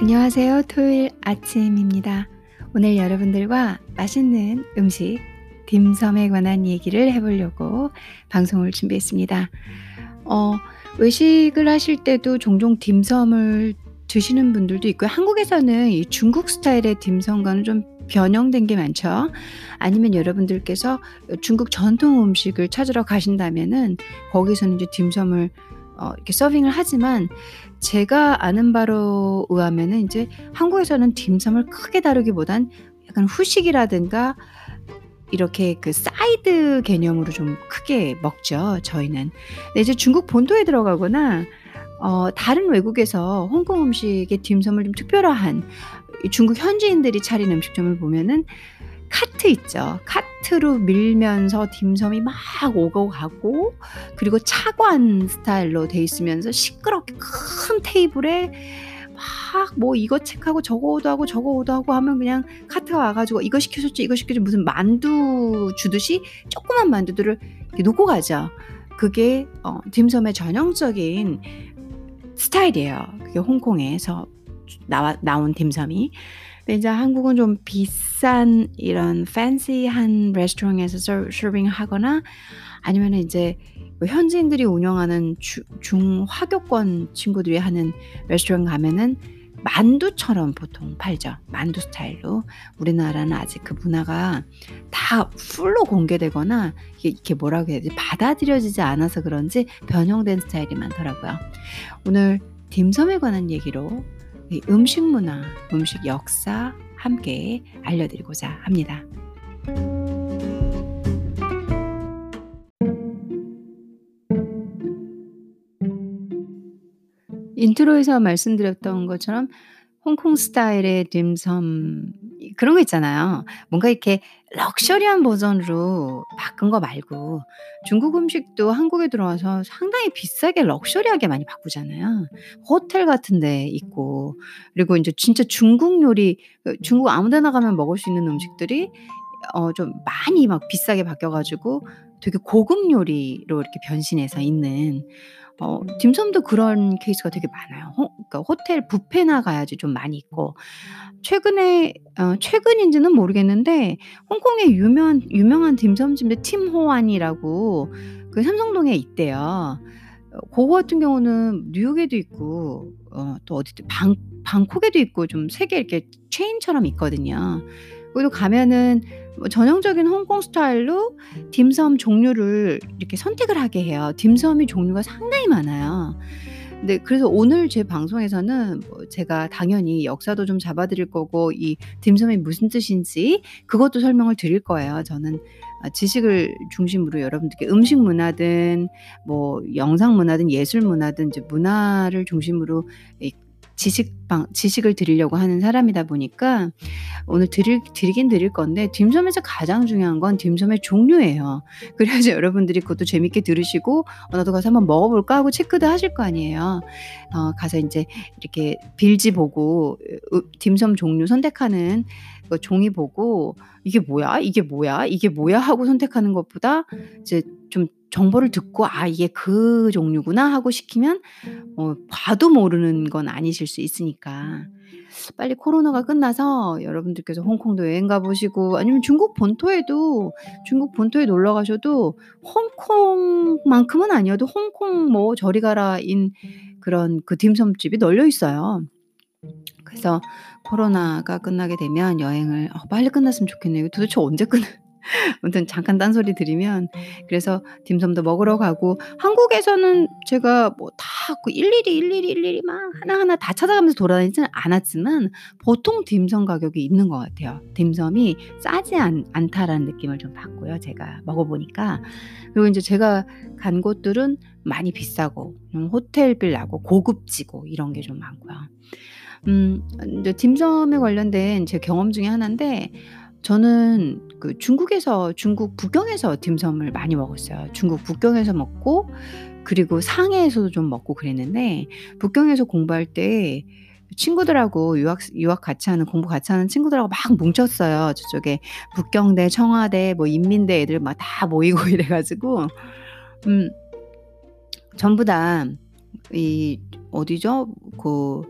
안녕하세요. 토요일 아침입니다. 오늘 여러분들과 맛있는 음식, 딤섬에 관한 얘기를 해보려고 방송을 준비했습니다. 어, 외식을 하실 때도 종종 딤섬을 드시는 분들도 있고요. 한국에서는 이 중국 스타일의 딤섬과는 좀 변형된 게 많죠. 아니면 여러분들께서 중국 전통 음식을 찾으러 가신다면은 거기서는 이제 딤섬을 어, 이렇게 서빙을 하지만 제가 아는 바로 의하면은 이제 한국에서는 딤섬을 크게 다루기보단 약간 후식이라든가 이렇게 그 사이드 개념으로 좀 크게 먹죠. 저희는. 근데 이제 중국 본토에 들어가거나 어, 다른 외국에서 홍콩 음식의 딤섬을 좀 특별화한 중국 현지인들이 차린 음식점을 보면은 카트 있죠. 카트로 밀면서 딤섬이 막 오고 가고 그리고 차관 스타일로 돼 있으면서 시끄럽게 큰 테이블에 막 뭐 이거 체크하고 저거 오도 하고 저거 오도 하고 하면 그냥 카트가 와가지고 이거 시켜줬지 이거 시켜줬지 무슨 만두 주듯이 조그만 만두들을 놓고 가죠. 그게 어, 딤섬의 전형적인 스타일이에요. 그게 홍콩에서 나와, 나온 딤섬이. 이제 한국은 좀 비싼 이런 팬시한 레스토랑에서 서빙 하거나 아니면 이제 뭐 현지인들이 운영하는 주, 중화교권 친구들이 하는 레스토랑 가면은 만두처럼 보통 팔죠. 만두 스타일로. 우리나라는 아직 그 문화가 다 풀로 공개되거나 이게 뭐라고 해야 되지? 받아들여지지 않아서 그런지 변형된 스타일이 많더라고요. 오늘 딤섬에 관한 얘기로 음식 문화, 음식 역사 함께 알려드리고자 합니다. intro에서 말씀드렸던 것처럼 홍콩 스타일의 딤섬 그런 거 있잖아요. 뭔가 이렇게 luxury한 버전으로 바꾼 거 말고 중국 음식도 한국에 들어와서 상당히 비싸게 luxury하게 많이 바꾸잖아요. 호텔 같은 데 있고 그리고 이제 진짜 중국 요리 그 중국 아무 데나 가면 먹을 수 있는 음식들이 어 좀 많이 막 비싸게 바뀌어 가지고 되게 고급 요리로 이렇게 변신해서 있는 어 딤섬도 그런 케이스가 되게 많아요. 호 그러니까 호텔 뷔페나 가야지 좀 많이 있고 최근에 어 최근인지는 모르겠는데 홍콩에 유명한 유명한 딤섬집인데 팀 호안이라고 그 삼성동에 있대요. 어 고거 같은 경우는 뉴욕에도 있고 어 또 어디도 방 방콕에도 있고 좀 3개 이렇게 체인처럼 있거든요. 거기도 가면은 뭐 전형적인 홍콩 스타일로 딤섬 종류를 이렇게 선택을 하게 해요. 딤섬이 종류가 상당히 많아요. 근데 그래서 오늘 제 방송에서는 뭐 제가 당연히 역사도 좀 잡아 드릴 거고 이 딤섬이 무슨 뜻인지 그것도 설명을 드릴 거예요. 저는 아 지식을 중심으로 여러분들께 음식 문화든 뭐 영상 문화든 예술 문화든 이제 문화를 중심으로 이 지식 방 지식을 드리려고 하는 사람이다 보니까 오늘 드릴 드리긴 드릴 건데 딤섬에서 가장 중요한 건 딤섬의 종류예요. 그래야지 여러분들이 그것도 재밌게 들으시고 어, 나도 가서 한번 먹어볼까 하고 체크도 하실 거 아니에요. 어, 가서 이제 이렇게 빌지 보고 딤섬 종류 선택하는 그 종이 보고 이게 뭐야? 이게 뭐야? 이게 뭐야? 하고 선택하는 것보다 이제 좀 정보를 듣고 '아 이게 그 종류구나.' 하고 시키면 어 봐도 모르는 건 아니실 수 있으니까. 빨리 코로나가 끝나서 여러분들께서 홍콩도 여행 가 보시고 아니면 중국 본토에도 중국 본토에 놀러 가셔도 홍콩만큼은 아니어도 홍콩 뭐 저리 가라인 그런 그 딤섬집이 널려 있어요. 그래서 코로나가 끝나게 되면 여행을 어 빨리 끝났으면 좋겠네요. 도대체 언제 끝나 아무튼 잠깐 딴소리 드리면 그래서 딤섬도 먹으러 가고 한국에서는 제가 뭐다그 일일이, 일일이, 일일이 막 하나하나 다 찾아가면서 돌아다니지는 않았지만 보통 딤섬 가격이 있는 것 같아요. 딤섬이 싸지 않 않다라는 느낌을 좀 받고요, 제가 먹어 보니까. 그리고 인제 제가 간 곳들은 많이 비싸고 좀 호텔 빌라고 고급지고 이런 게 좀 많고요. 음 인제 딤섬에 관련된 제 경험 중에 하나인데 저는 그 중국에서 중국 북경에서 딤섬을 많이 먹었어요. 중국 북경에서 먹고 그리고 상해에서도 좀 먹고 그랬는데 북경에서 공부할 때 친구들하고 유학 유학 같이 하는 공부 같이 하는 친구들하고 막 뭉쳤어요. 저쪽에 북경대, 청와대, 뭐 인민대 애들 막 다 모이고 이래 가지고 음 전부 다 이 어디죠? 그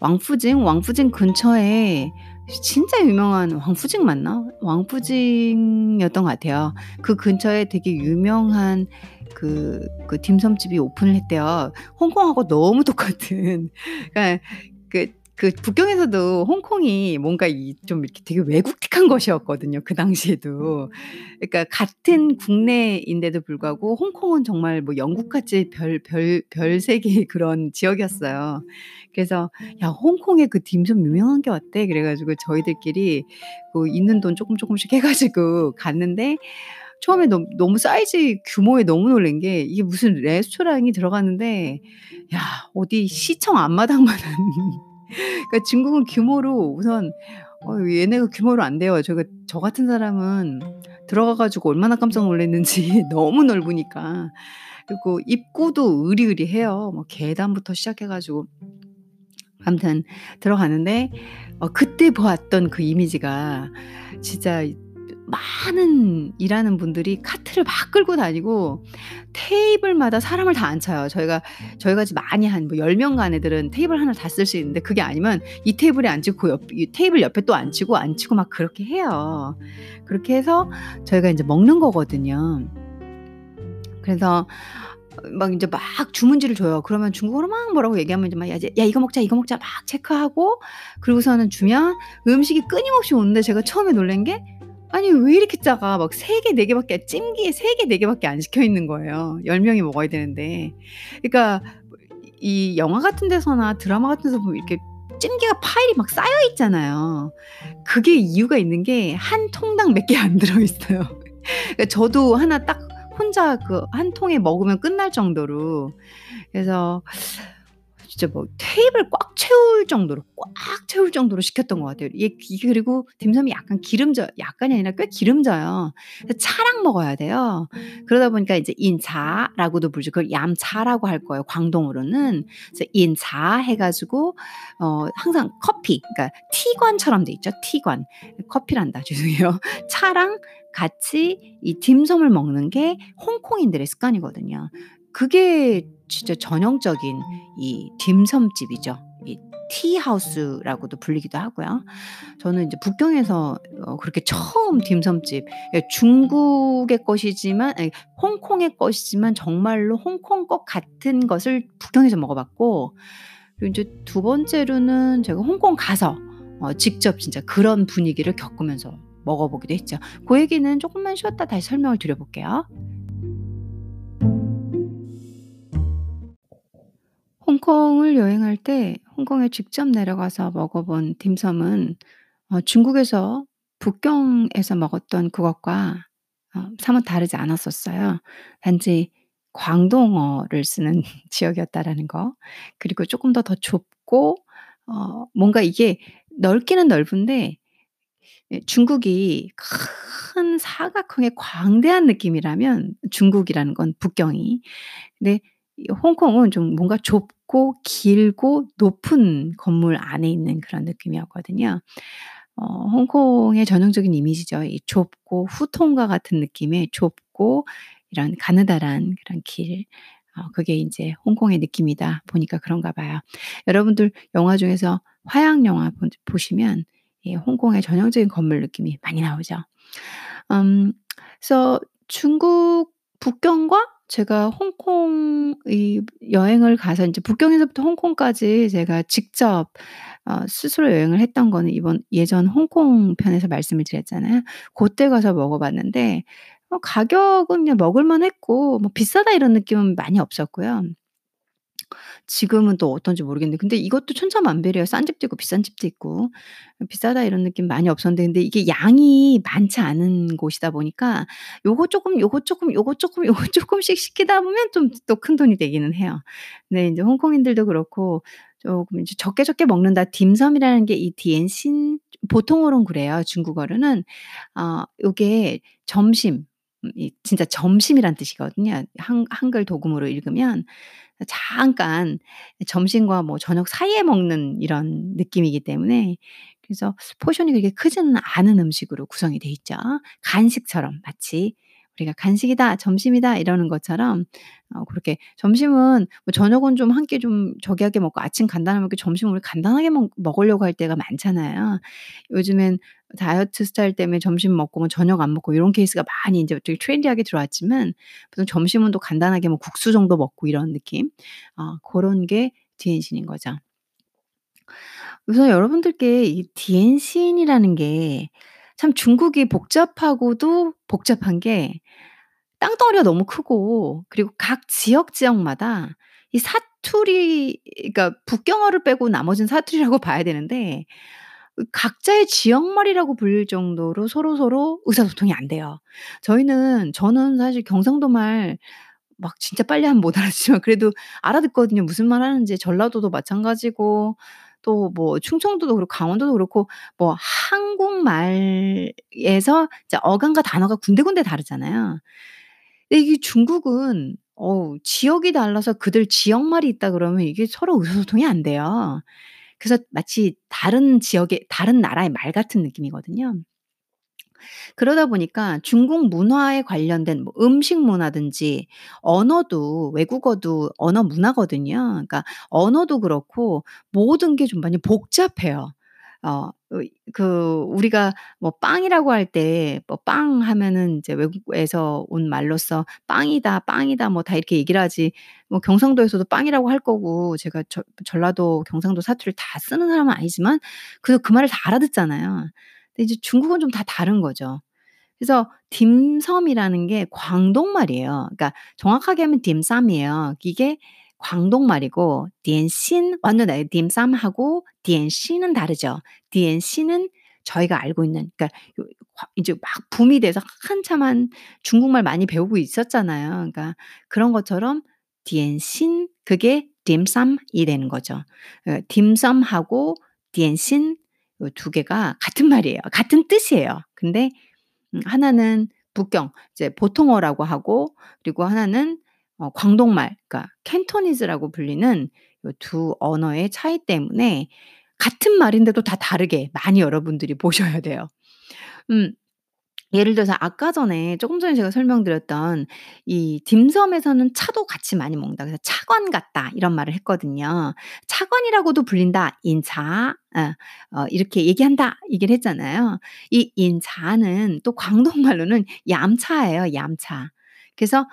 왕푸징, 왕푸징 근처에 진짜 유명한 왕푸징 맞나? 왕푸징이었던 것 같아요. 그 근처에 되게 유명한 그, 그 딤섬집이 오픈을 했대요. 홍콩하고 너무 똑같은. 그러니까 그, 그 북경에서도 홍콩이 뭔가 이 좀 이렇게 되게 외국틱한 것이었거든요. 그 당시에도. 그러니까 같은 국내인데도 불구하고 홍콩은 정말 뭐 영국같이 별, 별, 별 세계의 그런 지역이었어요. 그래서 야 홍콩에 그 딤섬 유명한 게 어때? 그래가지고 저희들끼리 그 있는 돈 조금 조금씩 해가지고 갔는데 처음에 너무, 너무 사이즈 규모에 너무 놀란 게 이게 무슨 레스토랑이 들어갔는데 야 어디 시청 앞마당만한 그러니까 중국은 규모로 우선 어 얘네가 규모로 안 돼요. 저가 저 같은 사람은 들어가 가지고 얼마나 깜짝 놀랐는지 너무 넓으니까. 그리고 입구도 으리으리해요. 뭐 계단부터 시작해 가지고 아무튼 들어가는데 어 그때 보았던 그 이미지가 진짜 많은 일하는 분들이 카트를 막 끌고 다니고 테이블마다 사람을 다 앉혀요. 저희가 저희 같이 많이 한 뭐 10명 간 애들은 테이블 하나 다 쓸 수 있는데 그게 아니면 이 테이블에 앉히고 그 옆, 이 테이블 옆에 또 앉히고 앉히고 막 그렇게 해요. 그렇게 해서 저희가 이제 먹는 거거든요. 그래서 막 이제 막 주문지를 줘요. 그러면 중국어로 막 뭐라고 얘기하면 이제 막 야, 야 이거 먹자 이거 먹자 막 체크하고 그리고서는 주면 음식이 끊임없이 오는데 제가 처음에 놀란 게 아니 왜 이렇게 작아? 막 3개 4개밖에 찜기에 3개 4개밖에 안 시켜 있는 거예요. 10명이 먹어야 되는데. 그러니까 이 영화 같은 데서나 드라마 같은 데서 보면 이렇게 찜기가 파일이 막 쌓여 있잖아요. 그게 이유가 있는 게 한 통당 몇 개 안 들어 있어요. 그러니까 저도 하나 딱 혼자 그 한 통에 먹으면 끝날 정도로 그래서 진짜 뭐 테이블 꽉 채울 정도로 꽉 채울 정도로 시켰던 것 같아요. 이게 그리고 딤섬이 약간 기름져 약간이 아니라 꽤 기름져요. 차랑 먹어야 돼요. 그러다 보니까 이제 인차라고도 부르죠. 그걸 얌차라고 할 거예요. 광동으로는. 그래서 인차 해가지고 어 항상 커피, 그러니까 티관처럼 돼 있죠. 티관. 커피란다. 죄송해요. 차랑 같이 이 딤섬을 먹는 게 홍콩인들의 습관이거든요. 그게 진짜 전형적인 이 딤섬집이죠. 이 티하우스라고도 불리기도 하고요. 저는 이제 북경에서 어 그렇게 처음 딤섬집 예 중국의 것이지만 홍콩의 것이지만 정말로 홍콩 것 같은 것을 북경에서 먹어봤고 그리고 인제 두 번째로는 제가 홍콩 가서 어 직접 진짜 그런 분위기를 겪으면서 먹어보기도 했죠. 그 얘기는 조금만 쉬었다 다시 설명을 드려 볼게요. 홍콩을 여행할 때 홍콩에 직접 내려가서 먹어본 딤섬은 어 중국에서 북경에서 먹었던 그것과 어 사뭇 다르지 않았었어요. 단지 광동어를 쓰는 지역이었다라는 거. 그리고 조금 더 더 좁고 어 뭔가 이게 넓기는 넓은데 예 중국이 큰 사각형의 광대한 느낌이라면 중국이라는 건 북경이. 근데 이 홍콩은 좀 뭔가 좁고 길고 높은 건물 안에 있는 그런 느낌이었거든요. 어 홍콩의 전형적인 이미지죠. 이 좁고 후통과 같은 느낌의 좁고 이런 가느다란 그런 길. 어 그게 인제 홍콩의 느낌이다 보니까 그런가 봐요. 여러분들 영화 중에서 화양 영화 본 보시면 이 홍콩의 전형적인 건물 느낌이 많이 나오죠. 음 그래서 중국 북경과 제가 홍콩 이 여행을 가서 인제 북경에서부터 홍콩까지 제가 직접 어 스스로 여행을 했던 거는 이번 예전 홍콩 편에서 말씀을 드렸잖아요. 고때 가서 먹어 봤는데 어 가격은 그냥 먹을 만했고 뭐 '비싸다.' 이런 느낌은 많이 없었고요. 지금은 또 어떤지 모르겠는데 근데 이것도 천차만별이에요. 싼 집도 있고 비싼 집도 있고. '비싸다.' 이런 느낌 많이 없었는데 근데 이게 양이 많지 않은 곳이다 보니까 요거 쪼끔, 요거 쪼끔, 요거 쪼끔, 요거 쪼끔씩 시키다 보면 좀 또 큰 돈이 되기는 해요. 근데 인제 홍콩인들도 그렇고 쪼금 이제 적게 적게 먹는다. 딤섬이라는 게 이 디엔신 보통어로는 그래요. 중국어로는 어 요게 점심 진짜 점심이란 뜻이거든요. 한 한글 독음으로 읽으면 잠깐 점심과 뭐 저녁 사이에 먹는 이런 느낌이기 때문에 그래서 포션이 그렇게 크지는 않은 음식으로 구성이 돼 있죠. 간식처럼 마치 우리가 "간식이다. 점심이다." 이러는 것처럼 어 그렇게 점심은 뭐 저녁은 좀 한 끼 좀 저기하게 먹고 아침 간단하게 먹고 우리 간단하게 먹 먹으려고 할 때가 많잖아요. 요즘엔 다이어트 스타일 때문에 점심 먹고 뭐 저녁 안 먹고 요런 케이스가 많이 인제 되게 트렌디하게 들어왔지만 보통 점심은 또 간단하게 뭐 국수 정도 먹고 이런 느낌. 어 고런 게 点心인 거죠. 우선 여러분들께 이 点心이라는 게 참 중국이 복잡하고도 복잡한 게 땅덩어리가 너무 크고 그리고 각 지역 지역마다 이 사투리 그러니까 북경어를 빼고 나머지는 사투리라고 봐야 되는데 그 각자의 지역말이라고 불릴 정도로 서로 서로 의사소통이 안 돼요. 저희는 저는 사실 경상도 말 막 진짜 빨리 하면 못 알아듣지만 그래도 알아듣거든요, 무슨 말 하는지. 전라도도 마찬가지고 또 뭐 충청도도 그렇고 강원도도 그렇고 뭐 한국말에서 어감과 단어가 군데군데 다르잖아요. 이게 중국은 어우 지역이 달라서 그들 지역말이 있다 그러면 이게 서로 의사소통이 안 돼요. 그래서 마치 다른 지역의 다른 나라의 말 같은 느낌이거든요. 그러다 보니까 중국 문화에 관련된 뭐 음식 문화든지 언어도 외국어도 언어 문화거든요. 그러니까 언어도 그렇고 모든 게 좀 많이 복잡해요. 어 그 우리가 뭐 빵이라고 할 때 뭐 빵 하면은 이제 외국에서 온 말로써 "빵이다, 빵이다." 뭐 다 이렇게 얘기를 하지 뭐 경상도에서도 빵이라고 할 거고 제가 저 전라도 경상도 사투리를 다 쓰는 사람은 아니지만 그래도 그 말을 다 알아듣잖아요. 근데 이제 중국은 좀 다 다른 거죠. 그래서 딤섬이라는 게 광동 말이에요. 그러니까 정확하게 하면 딤쌈이에요. 이게 광동말이고 디엔신 완전 예 딤쌈하고 디엔신은 다르죠. 디엔신은 저희가 알고 있는 그러니까 이제 막 붐이 돼서 한참 한 중국말 많이 배우고 있었잖아요. 그러니까 그런 것처럼 디엔신 그게 딤쌈이 되는 거죠. 예 딤섬하고 디엔신 요2 개가 같은 말이에요. 같은 뜻이에요. 근데 음 하나는 북경 이제 보통어라고 하고 그리고 하나는 어 광동말 그러니까 캔토니즈라고 불리는 요2 언어의 차이 때문에 같은 말인데도 다 다르게 많이 여러분들이 보셔야 돼요. 음 예를 들어서 아까 전에 쪼금 전에 제가 설명드렸던 이 딤섬에서는 차도 같이 많이 먹는다 그래서 "차관 같다." 이런 말을 했거든요. "차관이라고도 불린다. 인차." 어 어 이렇게 얘기한다 얘기를 했잖아요. 이 인차는 또 광동말로는 얌차예요, 얌차. 그래서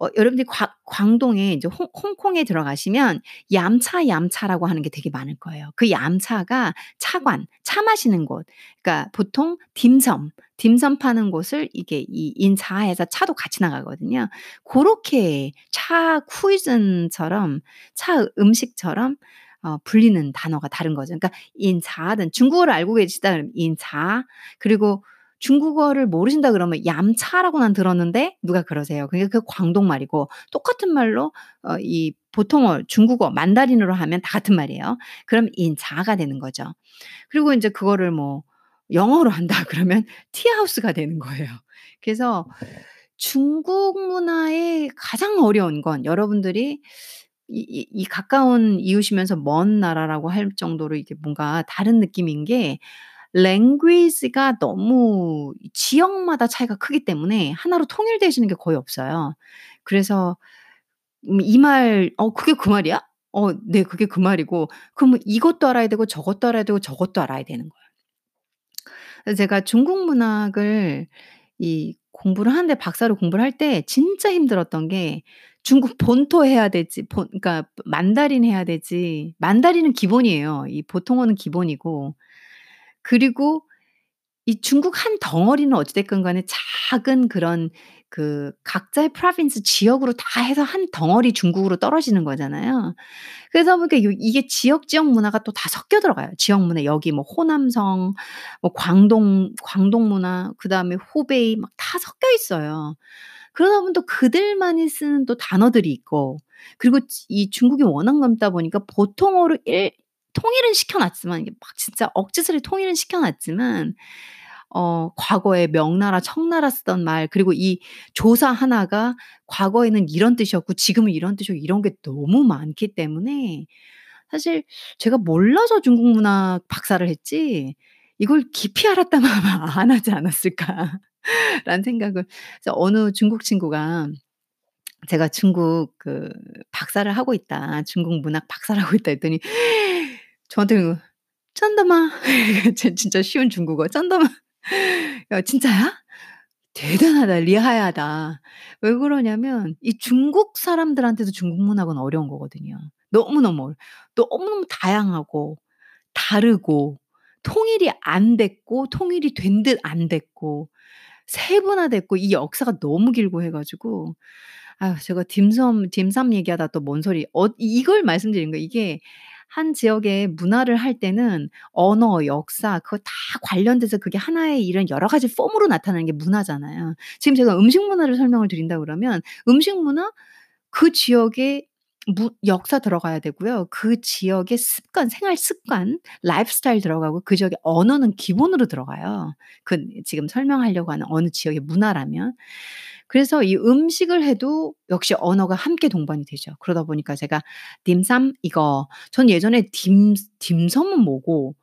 어 여러분들이 광 광동에 이제 홍 홍콩에 들어가시면 얌차, 얌차라고 하는 게 되게 많을 거예요. 그 얌차가 차관, 차 마시는 곳 그러니까 보통 딤섬, 딤섬 파는 곳을 이게 이 인차에서 차도 같이 나가거든요. 고렇게 차 cuisine처럼 차 음식처럼 어 불리는 단어가 다른 거죠. 그러니까 인차든 중국어를 알고 계시다 그러면 인차 그리고 중국어를 모르신다 그러면 얌차라고 난 들었는데 누가 그러세요. 그게 그 광동 말이고 똑같은 말로 어 이 보통어 중국어 만다린어로 하면 다 같은 말이에요. 그럼 인차가 되는 거죠. 그리고 인제 그거를 뭐 영어로 한다 그러면 티하우스가 되는 거예요. 그래서 중국 문화의 가장 어려운 건 여러분들이 이 이 이 가까운 이웃이면서 먼 나라라고 할 정도로 이게 뭔가 다른 느낌인 게 랭귀지가 너무 이 지역마다 차이가 크기 때문에 하나로 통일되시는 게 거의 없어요. 그래서 음이말 "어 그게 그 말이야?" "어 네. 그게 그 말이고." 그러면 이것도 알아야 되고 저것도 알아야 되고 저것도 알아야 되는 거예요. 제가 중국 문학을 이 공부를 하는데 박사로 공부를 할 때 진짜 힘들었던 게 중국 본토 해야 되지 본 그러니까 만다린 해야 되지 만다린은 기본이에요. 이 보통어는 기본이고 그리고 이 중국 한 덩어리는 어찌 됐건 간에 작은 그런 그 각자의 프로빈스 지역으로 다 해서 한 덩어리 중국으로 떨어지는 거잖아요. 그러다 보니까 요 이게 지역, 지역 문화가 또 다 섞여 들어가요. 지역 문화 여기 뭐 호남성 뭐 광동 광동 문화 그다음에 후베이 막 다 섞여 있어요. 그러다 보면 또 그들만이 쓰는 또 단어들이 있고 그리고 지이 중국이 워낙 넓다 보니까 보통어로 일 통일은 시켜 놨지만 이게 막 진짜 억지스레 통일은 시켜 놨지만 어 과거에 명나라, 청나라 쓰던 말 그리고 이 조사 하나가 과거에는 이런 뜻이었고 지금은 이런 뜻이고 이런 게 너무 많기 때문에 사실 제가 몰라서 중국 문학 박사를 했지 이걸 깊이 알았다면 안 하지 않았을까. 라는 생각을 그래서 어느 중국 친구가 제가 중국 그 박사를 하고 있다. 중국 문학 박사를 하고 있다 했더니 저도 짠다마. 진짜 쉬운 중국어 짠다마. 야 진짜야? 대단하다. 리하야다. 왜 그러냐면 이 중국 사람들한테도 중국 문학은 어려운 거거든요. 너무너무 너무너무 다양하고 다르고 통일이 안 됐고 통일이 된 듯 안 됐고 세분화됐고 이 역사가 너무 길고 해가지고 아 제가 딤섬 딤섬 얘기하다 또 뭔 소리 어, 이걸 말씀드린 거 이게 한 지역의 문화를 할 때는 언어, 역사 그거 다 관련돼서 그게 하나의 이런 여러 가지 폼으로 나타나는 게 문화잖아요. 지금 제가 음식 문화를 설명을 드린다 그러면 음식 문화 그 지역의 무 역사 들어가야 되고요. 그 지역의 습관, 생활 습관, 라이프 스타일 들어가고 그 지역의 언어는 기본으로 들어가요. 그 지금 설명하려고 하는 어느 지역의 문화라면. 그래서 이 음식을 해도 역시 언어가 함께 동반이 되죠. 그러다 보니까 제가 딤섬 이거 전 예전에 딤 딤섬은 뭐고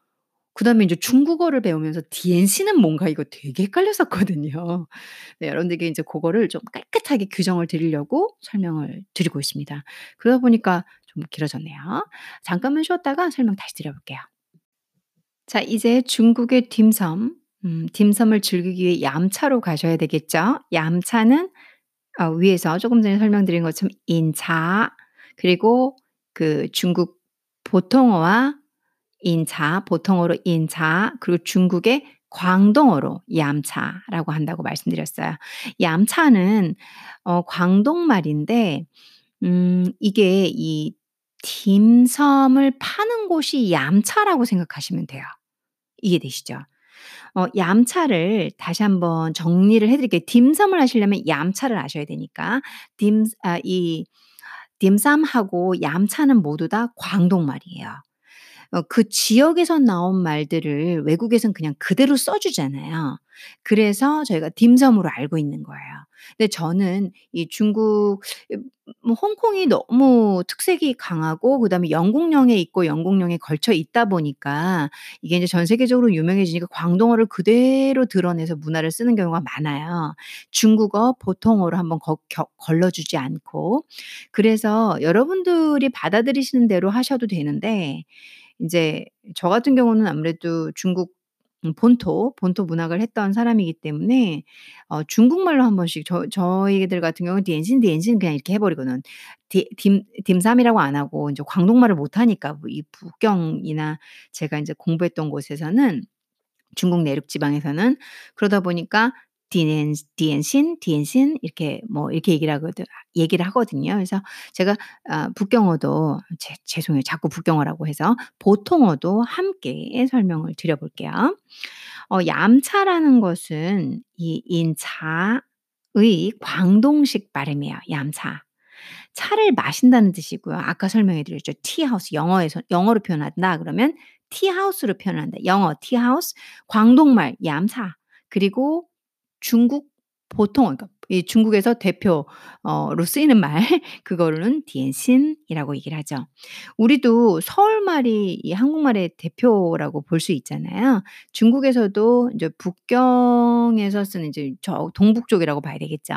그다음에 인제 중국어를 배우면서 디엔시는 뭔가 이거 되게 헷갈렸었거든요. 네 여러분들께 인제 고거를 좀 깨끗하게 규정을 드리려고 설명을 드리고 있습니다. 그러다 보니까 좀 길어졌네요. 잠깐만 쉬었다가 설명 다시 드려 볼게요. 자 이제 중국의 딤섬 음 딤섬을 즐기기 위해 얌차로 가셔야 되겠죠. 얌차는 어 위에서 조금 전에 설명드린 것처럼 인차 그리고 그 중국 보통어와 인차 보통어로 인차 그리고 중국의 광동어로 얌차라고 한다고 말씀드렸어요. 얌차는 어 광동 말인데 음 이게 이 딤섬을 파는 곳이 얌차라고 생각하시면 돼요. 이해되시죠? 어 얌차를 다시 한번 정리를 해 드릴게요. 딤섬을 하시려면 얌차를 아셔야 되니까 딤 아 이 딤섬하고 얌차는 모두 다 광동말이에요. 어 그 지역에서 나온 말들을 외국에선 그냥 그대로 써 주잖아요. 그래서 저희가 딤섬으로 알고 있는 거예요. 근데 저는 이 중국 이뭐 홍콩이 너무 특색이 강하고 그다음에 영국령에 있고 영국령에 걸쳐 있다 보니까 이게 인제 전 세계적으로 유명해지니까 광동어를 그대로 드러내서 문화를 쓰는 경우가 많아요. 중국어 보통어로 한번 거 겨 걸러 주지 않고. 그래서 여러분들이 받아들이시는 대로 하셔도 되는데 인제 저 같은 경우는 아무래도 중국 음 본토, 본토 문학을 했던 사람이기 때문에 어 중국말로 한 번씩 저 저희들 같은 경우는 点心, 点心 그냥 이렇게 해 버리고는 디 딤 딤섬이라고 안 하고 인제 광동말을 못 하니까 뭐 이 북경이나 제가 인제 공부했던 곳에서는 중국 내륙 지방에서는 그러다 보니까 点 点心, 点心 이렇게 뭐 이렇게 얘기를 하거든 얘기를 하거든요. 그래서 제가 아 북경어도 죄 죄송해요. 자꾸 북경어라고 해서 보통어도 함께 설명을 드려 볼게요. 어 얌차라는 것은 이 인차의 광동식 발음이에요 얌차. 차를 마신다는 뜻이고요. 아까 설명해 드렸죠. house 영어에서 영어로 표현한다 그러면 house로 표현한다. 영어 house 광동말 얌차 그리고 중국 보통어 그러니까 이 중국에서 대표 어로 쓰이는 말 그거로는 디엔신이라고 얘기를 하죠. 우리도 서울말이 이 한국말의 대표라고 볼 수 있잖아요. 중국에서도 인제 북경에서 쓰는 이제 저 동북 쪽이라고 봐야 되겠죠.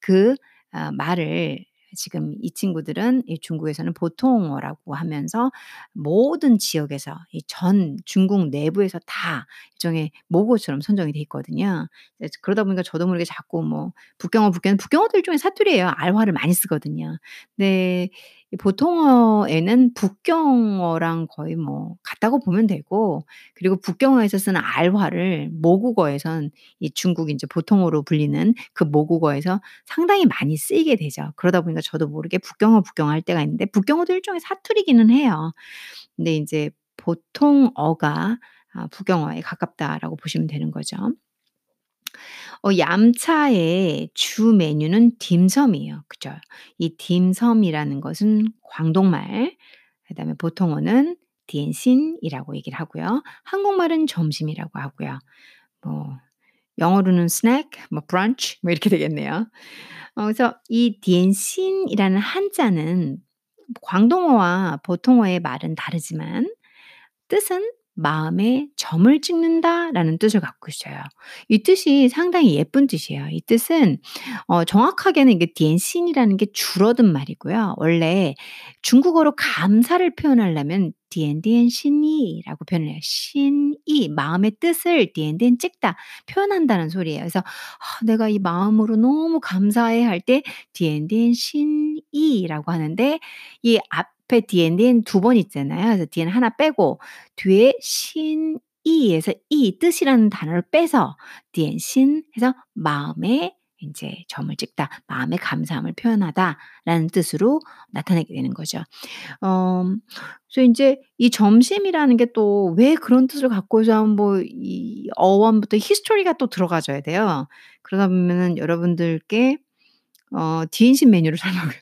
그아 말을 지금 이 친구들은 이 중국에서는 보통어라고 하면서 모든 지역에서 이 전 중국 내부에서 다 일종의 모국어처럼 선정이 돼 있거든요. 그러다 보니까 저도 모르게 자꾸 뭐 북경어, 북경어 북경어도 일종의 사투리예요. 알화를 많이 쓰거든요. 근데 이 보통어에는 북경어랑 거의 뭐 같다고 보면 되고 그리고 북경어에서 쓰는 알화를 모국어에선 이 중국 인제 보통어로 불리는 그 모국어에서 상당히 많이 쓰이게 되죠. 그러다 보니까 저도 모르게 북경어, 북경어 할 때가 있는데 북경어도 일종의 사투리기는 해요. 근데 인제 보통어가 아 북경어에 가깝다라고 보시면 되는 거죠. 어 얌차의 주 메뉴는 딤섬이에요. 그죠? 이 딤섬이라는 것은 광동말 그다음에 보통어는 点心이라고 얘기를 하고요. 한국말은 점심이라고 하고요. 뭐 영어로는 snack 뭐 brunch 뭐 이렇게 되겠네요. 어 그래서 이 点心이라는 한자는 광동어와 보통어의 말은 다르지만 뜻은 마음에 점을 찍는다 라는 뜻을 갖고 있어요. 이 뜻이 상당히 예쁜 뜻이에요. 이 뜻은 어 정확하게는 이게 点心이라는 게 줄어든 말이고요. 원래 중국어로 감사를 표현하려면 点点心意라고 표현을 해요. 心意 마음의 뜻을 点点 찍다 표현한다는 소리예요. 그래서 아 내가 이 마음으로 너무 감사해 할 때 点点心意라고 하는데 이 앞 에 点点 두번 있잖아요. 그래서 点 하나 빼고 뒤에 心意에서 意 뜻이라는 단어를 빼서 点心 해서 마음에 인제 점을 찍다, 마음의 감사함을 표현하다라는 뜻으로 나타내게 되는 거죠. 어 그래서 인제 이 점심이라는 게 또 왜 그런 뜻을 갖고서 뭐이 어원부터 history가 또 들어가져야 돼요. 그러다 보면은 여러분들께 어 点心 메뉴를 설명을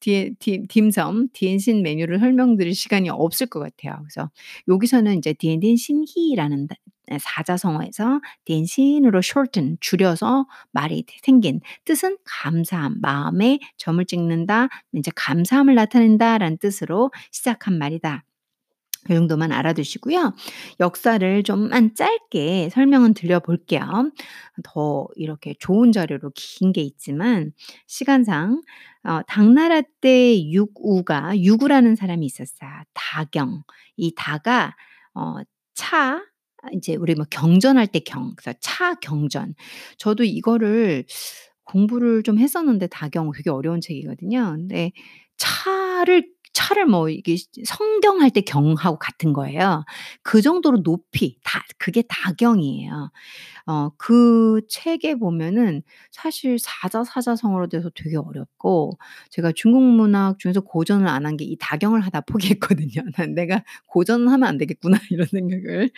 디에 딤 딤섬, 点心 메뉴를 설명드릴 시간이 없을 것 같아요. 그래서 여기서는 인제 디엔디엔신히라는 다예 사자성어에서 点心으로 shorten 줄여서 말이 되 생긴 뜻은 감사함, 마음에 점을 찍는다, 인제 감사함을 나타낸다 라는 뜻으로 시작한 말이다. 요 정도만 알아두시고요. 역사를 좀만 짧게 설명은 드려 볼게요. 더 이렇게 좋은 자료로 긴 게 있지만 시간상 어 당나라 때 육우가 육우라는 사람이 있었어요. 다경. 이 다가 어차 인제 우리 뭐 경전할 때 경 그래서 차 경전. 저도 이거를 공부를 좀 했었는데 다경 되게 어려운 책이거든요. 근데 차를 차를 뭐 이게 성경할 때 경하고 같은 거예요. 그 정도로 높이 다 그게 다경이에요. 어 그 책에 보면은 사실 사자 사자성어로 돼서 되게 어렵고 제가 중국 문학 중에서 고전을 안 한 게 이 다경을 하다 포기했거든요. '난 내가 고전은 하면 안 되겠구나.' 이런 생각을.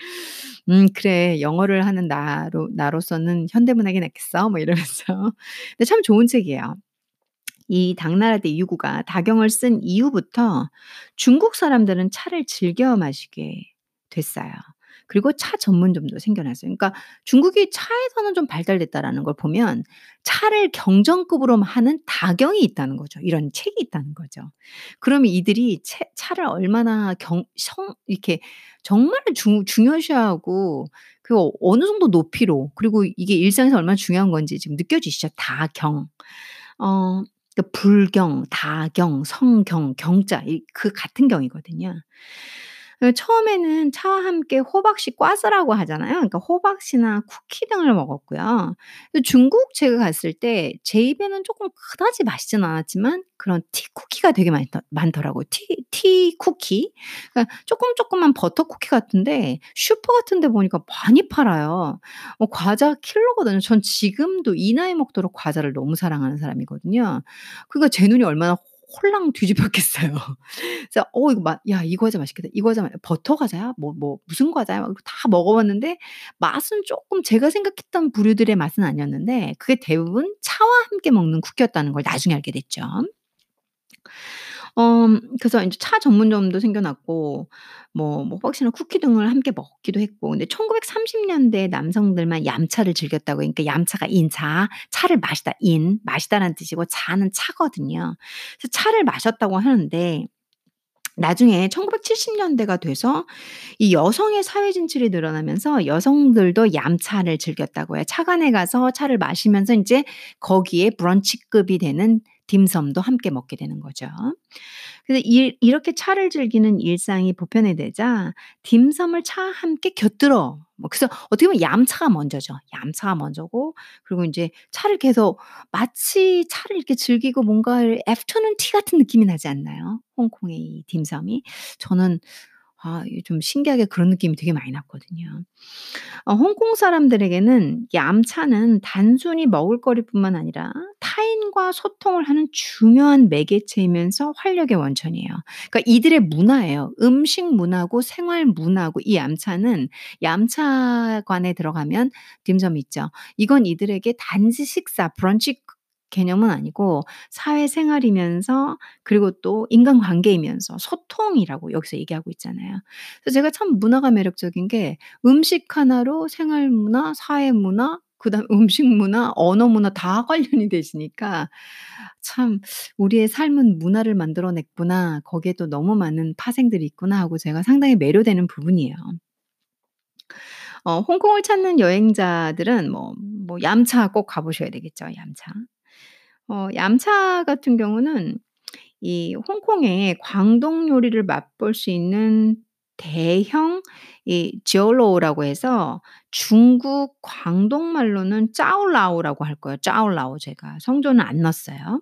'음 그래. 영어를 하는 나로 나로서는 현대문학이 낫겠어.' 뭐 이러면서. 근데 참 좋은 책이에요. 이 당나라 때 유구가 다경을 쓴 이후부터 중국 사람들은 차를 즐겨 마시게 됐어요. 그리고 차 전문점도 생겨났어요. 그러니까 중국이 차에서는 좀 발달됐다라는 걸 보면 차를 경전급으로 하는 다경이 있다는 거죠. 이런 책이 있다는 거죠. 그러면 이들이 채 차를 얼마나 경 성 이렇게 정말 중 중요시하고 그 어느 정도 높이로 그리고 이게 일상에서 얼마나 중요한 건지 지금 느껴지시죠? 다경. 어 그 불경, 다경, 성경, 경자 이그 같은 경이거든요. 그 처음에는 차와 함께 호박씨 꽈스라고 하잖아요. 그러니까 호박씨나 쿠키 등을 먹었고요. 근데 중국 제가 갔을 때 제 입에는 쪼끔 그다지 맛있진 않았지만 그런 티 쿠키가 되게 많더 많더라고요. 티 티 쿠키. 그러니까 쪼끔 쪼끄만 버터 쿠키 같은데 슈퍼 같은 데 보니까 많이 팔아요. 뭐 과자 킬러거든요. 전 지금도 이 나이 먹도록 과자를 너무 사랑하는 사람이거든요. 그러니까 제 눈이 얼마나 홀랑 뒤집혔겠어요. 그래서 "어 이거 맛 야이 과자 맛있겠다. 이 과자 맛 버터 과자야? 뭐뭐 무슨 과자야?" 막 다 먹어 봤는데 맛은 쪼끔 제가 생각했던 부류들의 맛은 아니었는데 그게 대부분 차와 함께 먹는 쿠키였다는 걸 나중에 알게 됐죠. 어 그래서 인제 차 전문점도 생겨났고 뭐뭐 호박씨나 쿠키 등을 함께 먹기도 했고 근데 1930 년대에 남성들만 얌차를 즐겼다고 그러니까 얌차가 인차, 차를 마시다 인 마시다라는 뜻이고 차는 차거든요. 그래서 차를 마셨다고 하는데 나중에 1970 년대가 돼서 이 여성의 사회 진출이 늘어나면서 여성들도 얌차를 즐겼다고 해요. 차관에 가서 차를 마시면서 인제 거기에 브런치급이 되는 딤섬도 함께 먹게 되는 거죠. 그래서 이 이렇게 차를 즐기는 일상이 보편화되자 딤섬을 차와 함께 곁들여 뭐 그래서 어떻게 보면 얌차가 먼저죠. 얌차가 먼저고 그리고 인제 차를 계속 마치 차를 이렇게 즐기고 뭔가 애프터눈 티 같은 느낌이 나지 않나요? 홍콩의 이 딤섬이? 저는 아 좀 신기하게 그런 느낌이 되게 많이 났거든요. 어 홍콩 사람들에게는 얌차는 단순히 먹을거리뿐만 아니라 타인과 소통을 하는 중요한 매개체이면서 활력의 원천이에요. 그러니까 이들의 문화예요. 음식 문화고 생활 문화고 이 얌차는 얌차관에 들어가면 딤섬 있죠. 이건 이들에게 단지 식사 브런치 개념은 아니고 사회생활이면서 그리고 또 인간관계이면서 소통이라고 여기서 얘기하고 있잖아요. 그래서 제가 참 문화가 매력적인 게 음식 하나로 생활 문화, 사회 문화, 그다음 음식 문화, 언어 문화 다 관련이 되시니까 참 '우리의 삶은 문화를 만들어 냈구나. 거기에 또 너무 많은 파생들이 있구나.' 하고 제가 상당히 매료되는 부분이에요. 어 홍콩을 찾는 여행자들은 뭐 뭐 얌차 꼭 가 보셔야 되겠죠, 얌차. 어 얌차 같은 경우는 이 홍콩의 광동 요리를 맛볼 수 있는 대형 이 저로우라고 해서 중국 광동 말로는 짜오라오라고 할 거예요. 짜오라오 제가 성조는 안 넣었어요.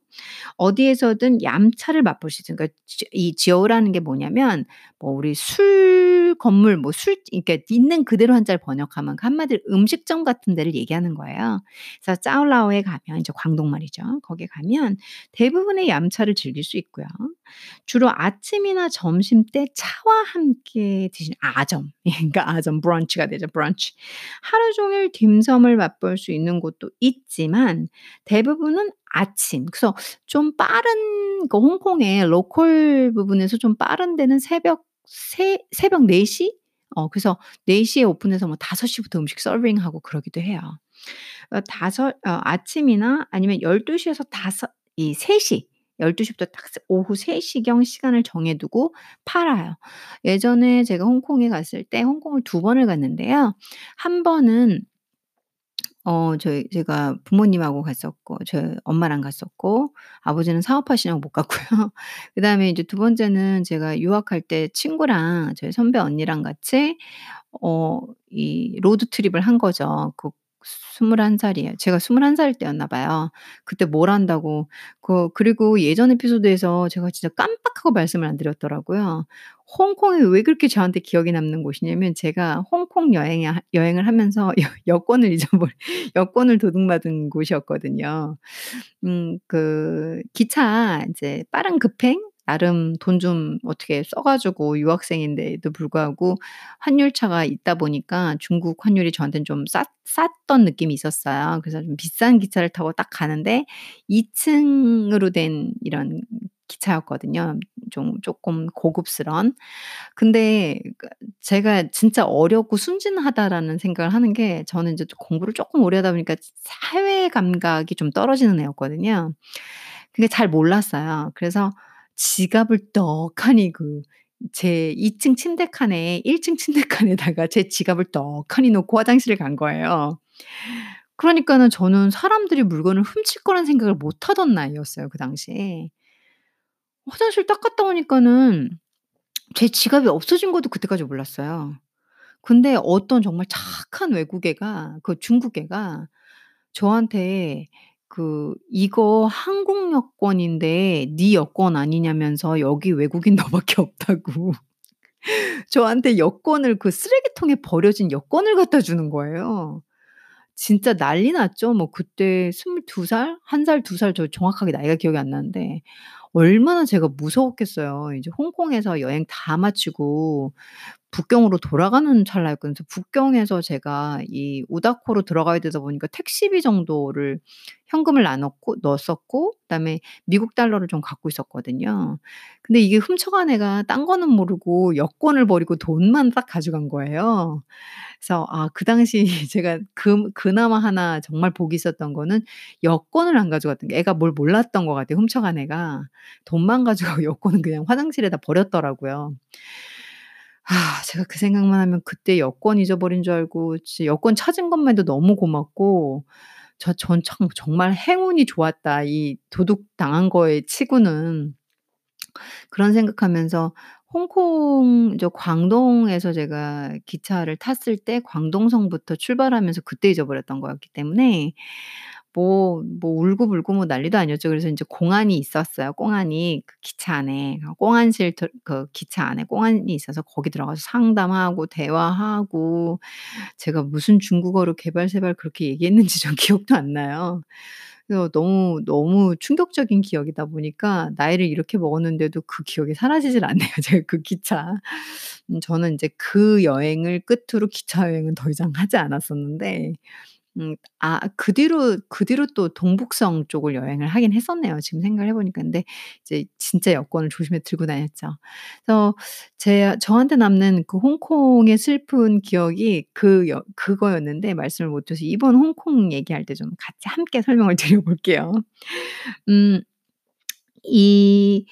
어디에서든 얌차를 맛볼 수 있어요. 그러니까 지이 저라는 게 뭐냐면 뭐 우리 술 건물 뭐 술 그러니까 있는 그대로 한자를 번역하면 그 한마디로 음식점 같은 데를 얘기하는 거예요. 그래서 짜오라오에 가면 이제 광동 말이죠. 거기에 가면 대부분의 얌차를 즐길 수 있고요. 주로 아침이나 점심 때 차와 함께 드시는 아점 그러니까 아점 브런치가 되죠, 브런치. 하루 종일 딤섬을 맛볼 수 있는 곳도 있지만 대부분은 아침 그래서 좀 빠른 그 홍콩의 로컬 부분에서 좀 빠른 데는 새벽 새 새벽 4 시? 어 그래서 4 시에 오픈해서 뭐 5 시부터 음식 서빙하고 그러기도 해요. 어 다섯 어 아침이나 아니면 12 시에서 다섯 이 3 시, 12 시부터 딱 오후 3 시경 시간을 정해 두고 팔아요. 예전에 제가 홍콩에 갔을 때 홍콩을 2 번을 갔는데요. 한 번은 어 저희 제가 부모님하고 갔었고 저희 엄마랑 갔었고 아버지는 사업하시느라고 못 갔고요. 그 다음에 이제 두 번째는 제가 유학할 때 친구랑 저희 선배 언니랑 같이 어 이 road trip을 한 거죠. 그 21 살이에요. 제가 21살 때였나 봐요. 그때 뭘 한다고 그 그리고 예전 에피소드에서 제가 진짜 깜빡하고 말씀을 안 드렸더라고요. 홍콩이 왜 그렇게 저한테 기억에 남는 곳이냐면 제가 홍콩 여행에 하 여행을 하면서 여 여권을 잊어버린 여권을 도둑맞은 곳이었거든요. 음 그 기차 이제 빠른 급행 나름 돈 좀 어떻게 써 가지고 유학생인데도 불구하고 환율차가 있다 보니까 중국 환율이 저한테는 좀 쌌 쌌던 느낌이 있었어요. 그래서 좀 비싼 기차를 타고 딱 가는데 2 층으로 된 이런 기차였거든요. 좀 쪼끔 고급스런. 근데 그 제가 진짜 '어렵고 순진하다.'라는 생각을 하는 게 저는 이제 좀 공부를 쪼끔 오래 하다 보니까 사회 감각이 좀 떨어지는 애였거든요. 근데 잘 몰랐어요. 그래서 지갑을 떡하니 그 제 2층 침대 칸에 1층 침대 칸에다가 제 지갑을 떡하니 놓고 화장실을 간 거예요. 그러니까는 저는 사람들이 물건을 훔칠 거란 생각을 못 하던 나이였어요, 그 당시에. 화장실 딱 갔다 오니까는 제 지갑이 없어진 것도 그때까지 몰랐어요. 근데 어떤 정말 착한 외국 애가 그 중국 애가 저한테 그 "이거 한국 여권인데 네 여권 아니냐."면서 "여기 외국인 너 밖에 없다."고 저한테 여권을 그 쓰레기통에 버려진 여권을 갖다 주는 거예요. 진짜 난리 났죠. 뭐 그때 22 살? 1 살, 2 살 저 정확하게 나이가 기억이 안 나는데 얼마나 제가 무서웠겠어요. 이제 홍콩에서 여행 다 마치고 북경으로 돌아가는 찰나였거든요. 그래서 북경에서 제가 이 우다코로 들어가야 되다 보니까 택시비 정도를 현금을 나눴고 넣었었고 그다음에 미국 달러를 좀 갖고 있었거든요. 근데 이게 훔쳐간 애가 딴 거는 모르고 여권을 버리고 돈만 딱 가져간 거예요. 그래서 아 그 당시 제가 그 그나마 하나 정말 복이 있었던 거는 여권을 안 가져갔던 게 애가 뭘 몰랐던 것 같아요, 훔쳐간 애가. 돈만 가져가고 여권은 그냥 화장실에다 버렸더라고요. 아 제가 그 생각만 하면 그때 여권 잊어버린 줄 알고 진짜 여권 찾은 것만 해도 너무 고맙고 저전참 '정말 행운이 좋았다. 이 도둑 당한 거에 치고는.' 그런 생각하면서 홍콩 저 광동에서 제가 기차를 탔을 때 광동성부터 출발하면서 그때 잊어버렸던 거였기 때문에 뭐 뭐 울고불고 뭐 난리도 아니었죠. 그래서 인제 공안이 있었어요, 꽁안이 그 기차 안에. 어 꽁안실 들그 기차 안에 꽁안이 있어서 거기 들어가서 상담하고 대화하고 제가 무슨 중국어로 개발세발 그렇게 얘기했는지 전 기억도 안 나요. 그래서 너무, 너무 충격적인 기억이다 보니까 나이를 이렇게 먹었는데도 그 기억이 사라지질 않네요, 제가 그 기차. 음 저는 인제 그 여행을 끝으로 기차 여행은 더 이상 하지 않았었는데 음 아 그 뒤로 그 뒤로 또 동북성 쪽을 여행을 하긴 했었네요, 지금 생각을 해 보니까. 근데 이제 진짜 여권을 조심해서 들고 다녔죠. 그래서 제 저한테 남는 그 홍콩의 슬픈 기억이 그 여 그거였는데 말씀을 못 드려서 이번 홍콩 얘기할 때 좀 같이 함께 설명을 드려 볼게요. 음 이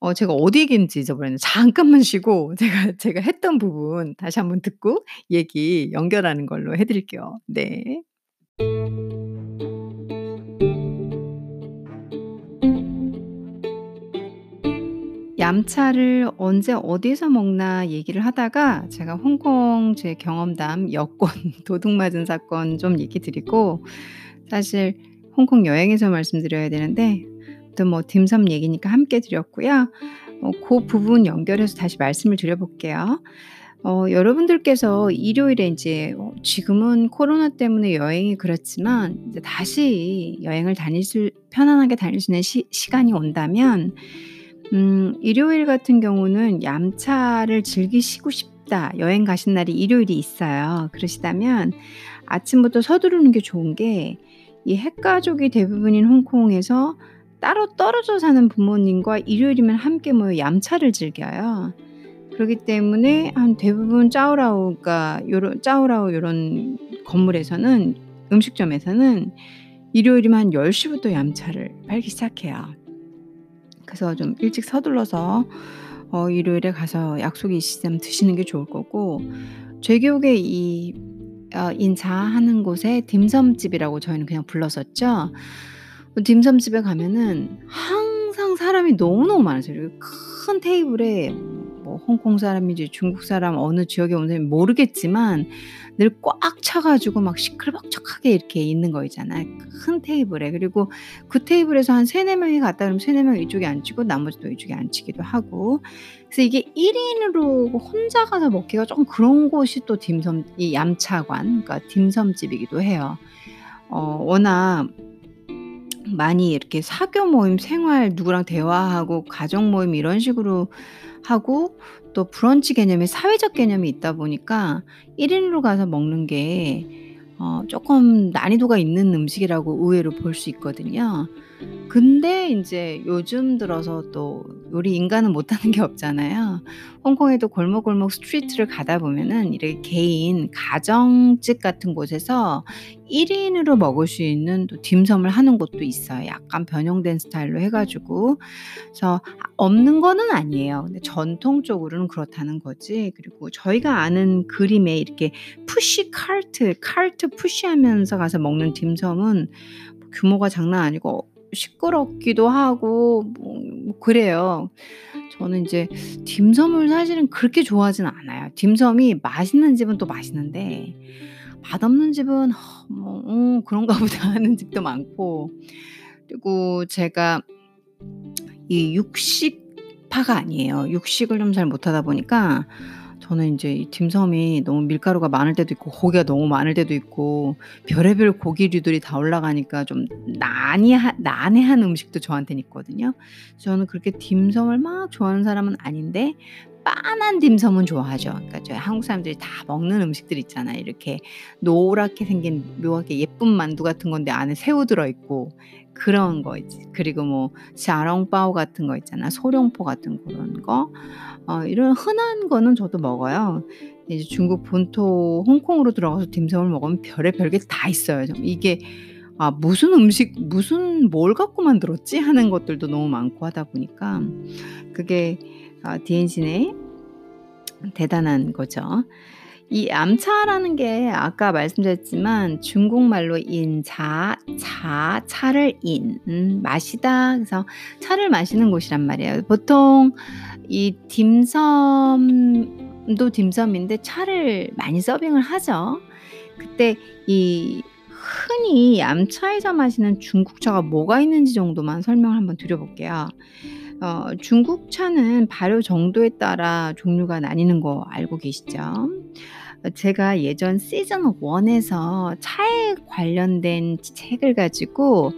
어 제가 어디 얘기했는지 잊어버렸네. 잠깐만 쉬고 제가 제가 했던 부분 다시 한번 듣고 얘기 연결하는 걸로 해 드릴게요. 네. 얌차를 언제 어디서 먹나 얘기를 하다가 제가 홍콩 제 경험담 여권 도둑 맞은 사건 좀 얘기 드리고 사실 홍콩 여행에서 말씀드려야 되는데 또뭐 딤섬 얘기니까 함께 드렸고요. 어고 부분 연결해서 다시 말씀을 드려 볼게요. 어 여러분들께서 일요일에 인제 어 지금은 코로나 때문에 여행이 그렇지만 이제 다시 여행을 다닐 수 편안하게 다닐 수 있는 시 시간이 온다면 음 일요일 같은 경우는 '얌차를 즐기시고 싶다.' 여행 가신 날이 일요일이 있어요. 그러시다면 아침부터 서두르는 게 좋은 게 이 핵가족이 대부분인 홍콩에서 따로 떨어져 사는 부모님과 일요일이면 함께 모여 얌차를 즐겨요. 그러기 때문에 한 대부분 짜오라오가 요런 짜오라오 요런 건물에서는 음식점에서는 일요일이면 한10 시부터 얌차를 팔기 시작해요. 그래서 좀 일찍 서둘러서 어 일요일에 가서 약속이 있으시다면 드시는 게 좋을 거고 제 기억에 이 어 인차하는 곳에 딤섬집이라고 저희는 그냥 불렀었죠. 그 딤섬집에 가면은 항상 사람이 너무너무 많으세요. 그리고 큰 테이블에 뭐 홍콩 사람인지 중국 사람 어느 지역에 온 사람인지 모르겠지만 늘 꽉 차 가지고 막 시끌벅적하게 이렇게 있는 거 있잖아요 큰 테이블에. 그리고 그 테이블에서 한3-4 명이 갔다 그러면 3-4 명이 이쪽에 앉히고 나머지도 이쪽에 앉히기도 하고 그래서 이게 1 인으로 혼자 가서 먹기가 쪼끔 그런 곳이 또 딤섬 이 얌차관 그러니까 딤섬집이기도 해요. 어 워낙 많이 이렇게 사교 모임, 생활 누구랑 대화하고 가족 모임 이런 식으로 하고 또 브런치 개념의 사회적 개념이 있다 보니까 1 인으로 가서 먹는 게어 쪼끔 난이도가 있는 음식이라고 의외로 볼 수 있거든요. 근데 인제 요즘 들어서 또 요리 인간은 못하는 게 없잖아요. 홍콩에도 골목골목 street를 가다 보면은 이렇게 개인 가정집 같은 곳에서 1 인으로 먹을 수 있는 또 딤섬을 하는 곳도 있어요. 약간 변형된 스타일로 해 가지고. 그래서 아 없는 거는 아니에요. 근데 전통적으로는 그렇다는 거지. 그리고 저희가 아는 그림에 이렇게 푸시 카트, 카트 푸시하면서 가서 먹는 딤섬은 규모가 장난 아니고 시끄럽기도 하고 뭐 뭐 그래요. 저는 인제 딤섬을 사실은 그렇게 좋아하진 않아요. 딤섬이 맛있는 집은 또 맛있는데 맛없는 집은 뭐 '어 그런가 보다.' 하는 집도 많고 그리고 제가 이 육식파가 아니에요. 육식을 좀 잘 못하다 보니까 저는 인제 이 딤섬이 너무 밀가루가 많을 때도 있고 고기가 너무 많을 때도 있고 별의별 고기류들이 다 올라가니까 좀 난이한 난해한 음식도 저한테는 있거든요. 저는 그렇게 딤섬을 막 좋아하는 사람은 아닌데 빤한 딤섬은 좋아하죠. 그러니까 저희 한국 사람들이 다 먹는 음식들 있잖아요. 이렇게 노랗게 생긴 묘하게 예쁜 만두 같은 건데 안에 새우 들어 있고 그런 거 있지. 그리고 뭐 샤롱바오 같은 거 있잖아. 소룡포 같은 고런 거. 어 이런 흔한 거는 저도 먹어요. 이제 중국 본토 홍콩으로 들어가서 딤섬을 먹으면 별의 별 게 다 있어요. 좀 이게 '아 무슨 음식 무슨 뭘 갖고 만들었지?' 하는 것들도 너무 많고 하다 보니까 그게 아 디엔신의 대단한 거죠. 이 얌차라는 게 아까 말씀드렸지만 중국말로 인자, 자, 차를 인 음 마시다 그래서 차를 마시는 곳이란 말이에요. 보통 이 딤섬도 딤섬인데 차를 많이 서빙을 하죠. 그때 이 흔히 얌차에서 마시는 중국차가 뭐가 있는지 정도만 설명을 한번 드려 볼게요. 어 중국 차는 발효 정도에 따라 종류가 나뉘는 거 알고 계시죠? 어 제가 예전 시즌 1 에서 차에 관련된 책을 가지고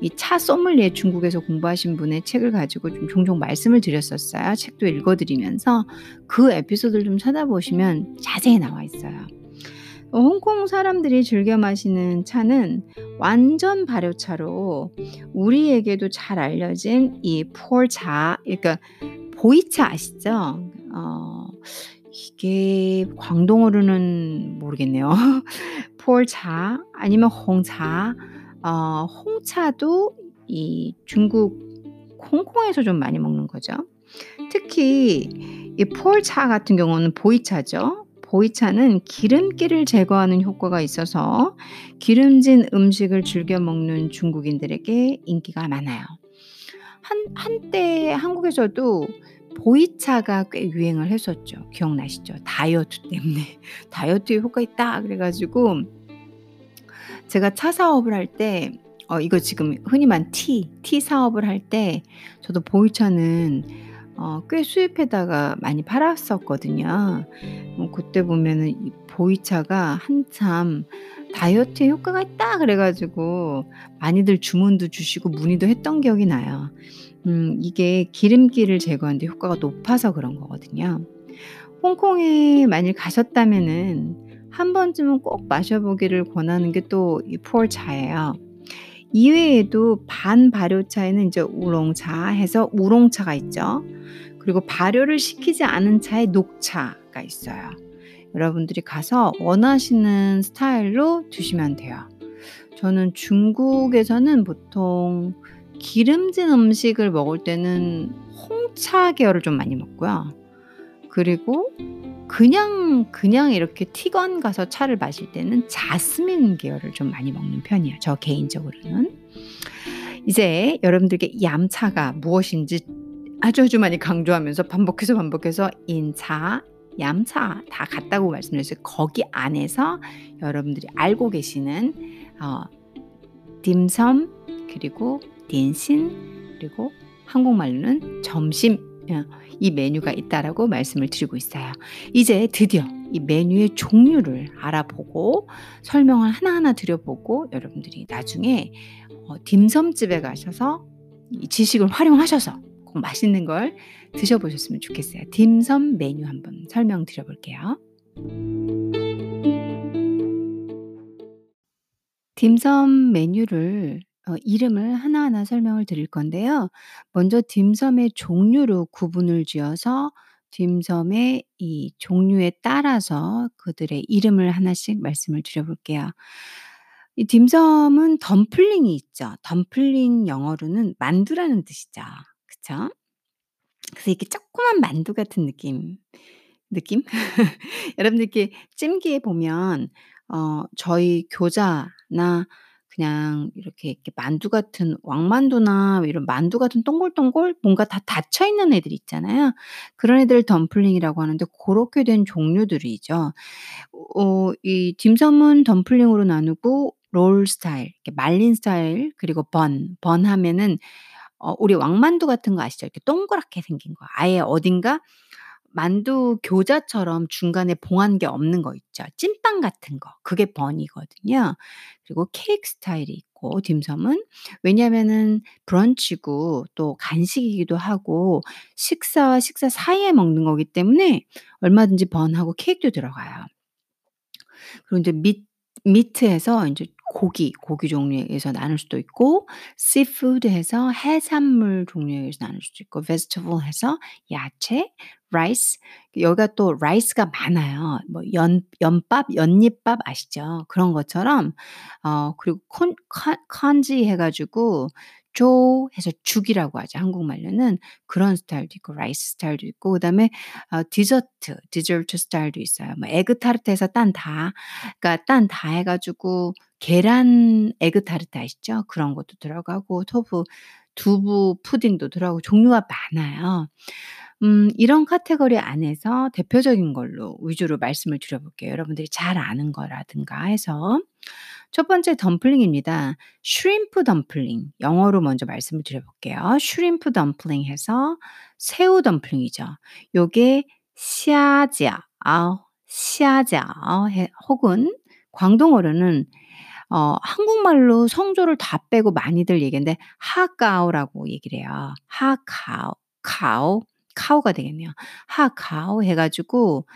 이 차 소믈리에 중국에서 공부하신 분의 책을 가지고 좀 종종 말씀을 드렸었어요. 책도 읽어 드리면서 그 에피소드를 좀 찾아보시면 자세히 나와 있어요. 어 홍콩 사람들이 즐겨 마시는 차는 완전 발효차로 우리에게도 잘 알려진 이 폴차 그러니까 보이차 아시죠? 어 이게 광동어로는 모르겠네요. 폴차 아니면 홍차 어 홍차도 이 중국 홍콩에서 좀 많이 먹는 거죠. 특히 이 폴차 같은 경우는 보이차죠. 보이차는 기름기를 제거하는 효과가 있어서 기름진 음식을 즐겨 먹는 중국인들에게 인기가 많아요. 한 한때 한국에서도 보이차가 꽤 유행을 했었죠. 기억나시죠? 다이어트 때문에 다이어트에 효과 있다 그래 가지고 제가 차 사업을 할 때 어 이거 지금 흔히 만 티, 티 사업을 할 때 저도 보이차는 어 꽤 수입해다가 많이 팔았었거든요. 어 그때 보면은 이 보이차가 한참 다이어트에 효과가 있다 그래 가지고 많이들 주문도 주시고 문의도 했던 기억이 나요. 음 이게 기름기를 제거하는 데 효과가 높아서 그런 거거든요. 홍콩에 만일 가셨다면은 한 번쯤은 꼭 마셔 보기를 권하는 게 또 이 폴차예요. 이외에도 반 발효차에는 이제 우롱차 해서 우롱차가 있죠. 그리고 발효를 시키지 않은 차에 녹차가 있어요. 여러분들이 가서 원하시는 스타일로 드시면 돼요. 저는 중국에서는 보통 기름진 음식을 먹을 때는 홍차 계열을 좀 많이 먹고요. 그리고 그냥 그냥 이렇게 티건 가서 차를 마실 때는 자스민 계열을 좀 많이 먹는 편이에요. 저 개인적으로는. 이제 여러분들께 얌차가 무엇인지 아주 아주 많이 강조하면서 반복해서 반복해서 인차, 얌차 다 같다고 말씀드렸어요. 거기 안에서 여러분들이 알고 계시는 어, 딤섬 그리고 딘신 그리고 한국말로는 점심 어, 이 메뉴가 있다라고 말씀을 드리고 있어요. 이제 드디어 이 메뉴의 종류를 알아보고 설명을 하나하나 드려보고 여러분들이 나중에 어, 딤섬집에 가셔서 이 지식을 활용하셔서 꼭 맛있는 걸 드셔보셨으면 좋겠어요. 딤섬 메뉴 한번 설명드려 볼게요. 딤섬 메뉴를 어 이름을 하나하나 설명을 드릴 건데요. 먼저 딤섬의 종류로 구분을 지어서 딤섬의 이 종류에 따라서 그들의 이름을 하나씩 말씀을 드려 볼게요. 이 딤섬은 덤플링이 있죠. 덤플링 영어로는 만두라는 뜻이죠. 그쵸? 그래서 이렇게 조그만 만두 같은 느낌 느낌? 여러분들 이렇게 찜기에 보면 어 저희 교자나 그냥 이렇게, 이렇게 만두 같은 왕만두나 이런 만두 같은 동글동글 뭔가 다 닫혀 있는 애들 있잖아요. 그런 애들을 덤플링이라고 하는데 고렇게 된 종류들이죠. 어 이 딤섬은 덤플링으로 나누고 롤 스타일, 이렇게 말린 스타일 그리고 번, 번 하면은 어 우리 왕만두 같은 거 아시죠? 이렇게 동그랗게 생긴 거. 아예 어딘가 만두 교자처럼 중간에 봉한 게 없는 거 있죠. 찐빵 같은 거. 그게 번이거든요. 그리고 케이크 스타일이 있고 딤섬은 왜냐하면은 브런치고 또 간식이기도 하고 식사와 식사 사이에 먹는 거기 때문에 얼마든지 번하고 케이크도 들어가요. 그리고 인제 미 미트에서 인제 고기, 고기 종류에서 나눌 수도 있고 seafood 해서 해산물 종류에서 나눌 수도 있고 vegetable 해서 야채, rice 여기가 또 rice가 많아요. 뭐 연 연밥, 연잎밥 아시죠? 그런 것처럼 어 그리고 콘컨 컨지 해 가지고 조 해서 죽이라고 하죠. 한국말로는 그런 스타일도 있고 rice 스타일도 있고 그다음에 어 디저트, 디저트 스타일도 있어요. 뭐 에그 타르트에서 蛋挞 그러니까 蛋挞 해 가지고 계란 에그 타르트 아시죠? 그런 것도 들어가고 tofu 두부 푸딩도 들어가고 종류가 많아요. 음 이런 카테고리 안에서 대표적인 걸로 위주로 말씀을 드려 볼게요. 여러분들이 잘 아는 거라든가 해서. 첫 번째 dumpling입니다. shrimp dumpling. 영어로 먼저 말씀을 드려 볼게요. shrimp dumpling 해서 새우 dumpling이죠. 요게 虾饺 해 혹은 광동어로는 어 한국말로 성조를 다 빼고 많이들 얘기하는데 蝦餃라고 얘기를 해요. 하카오, 카오, 카오가 되겠네요. 하카오 해 가지고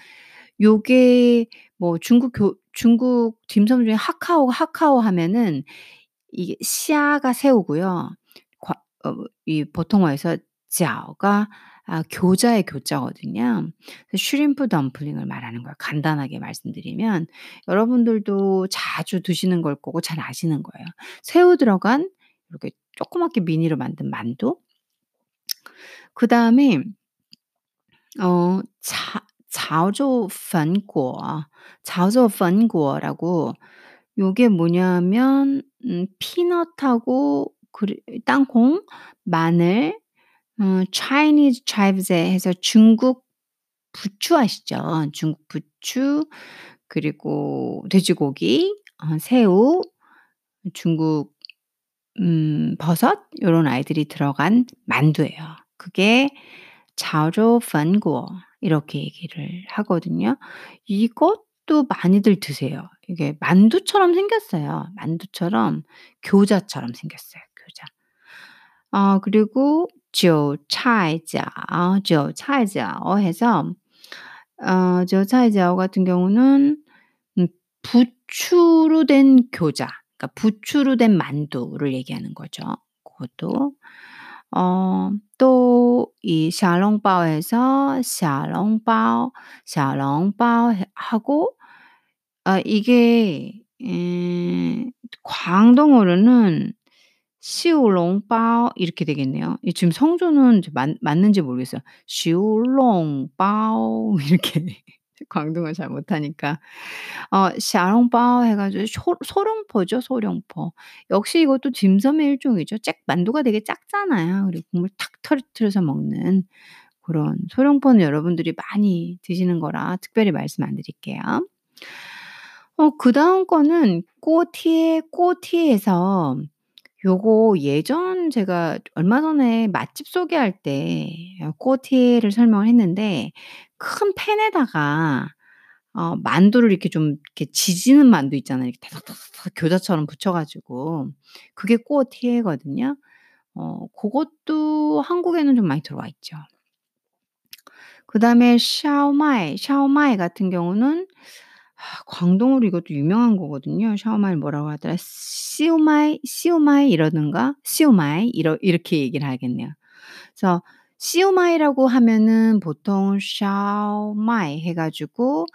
요게 뭐 중국 교 중국 딤섬 중에 하카오, 하카오 하면은 이게 샤가 새우고요. 과 어 이 보통어에서 자오가 아 교자의 교자거든요. 슈림프 덤플링을 말하는 거예요. 간단하게 말씀드리면 여러분들도 자주 드시는 걸 거고 잘 아시는 거예요. 새우 들어간 이렇게 조그맣게 미니로 만든 만두. 그 다음에 어 자 자오저펀果 자오저펀果라고 요게 뭐냐면 음 피넛하고 그리 땅콩, 마늘, 어 Chinese chives 해서 중국 부추 아시죠? 중국 부추 그리고 돼지고기, 어 새우, 중국 음 버섯 요런 아이들이 들어간 만두예요. 그게 자오저펀果 이렇게 얘기를 하거든요. 이것도 많이들 드세요. 이게 만두처럼 생겼어요. 만두처럼 교자처럼 생겼어요. 교자. 어, 그리고 조차이자오, 조차이자오 어, 해서 어, 조차이자오 같은 경우는 음, 부추로 된 교자, 그러니까 부추로 된 만두를 얘기하는 거죠. 그것도 어, 또 이 샤롱바오에서 샤롱바오, 샤롱바오 하고 어, 이게 음 광동어로는 시울롱바오 이렇게 되겠네요. 지금 성조는 맞 맞는지 모르겠어요. 시울롱바오 이렇게. 광둥을 잘 못하니까. 어, 샤롱바오 해가지고 소, 소룡포죠, 소룡포. 역시 이것도 짐섬의 일종이죠. 잭 만두가 되게 작잖아요. 그리고 국물 탁 터트려서 먹는 그런 소룡포는 여러분들이 많이 드시는 거라 특별히 말씀 안 드릴게요. 어, 그 다음 거는 꼬티에, 꼬티에서 요거 예전 제가 얼마 전에 맛집 소개할 때 꼬티를 설명을 했는데 큰 팬에다가 어 만두를 이렇게 좀 이렇게 지지는 만두 있잖아요. 이렇게 다닥다닥다닥 교자처럼 붙여 가지고 그게 锅贴거든요. 어 고것도 한국에는 좀 많이 들어와 있죠. 그다음에 烧卖, 烧卖 같은 경우는 아 광동어로 이것도 유명한 거거든요. 烧卖를 뭐라고 하더라? 燒賣, 燒賣 이러든가 燒賣 이러 이렇게 얘기를 하겠네요. 그래서 燒賣라고 하면은 보통 烧卖 해 가지고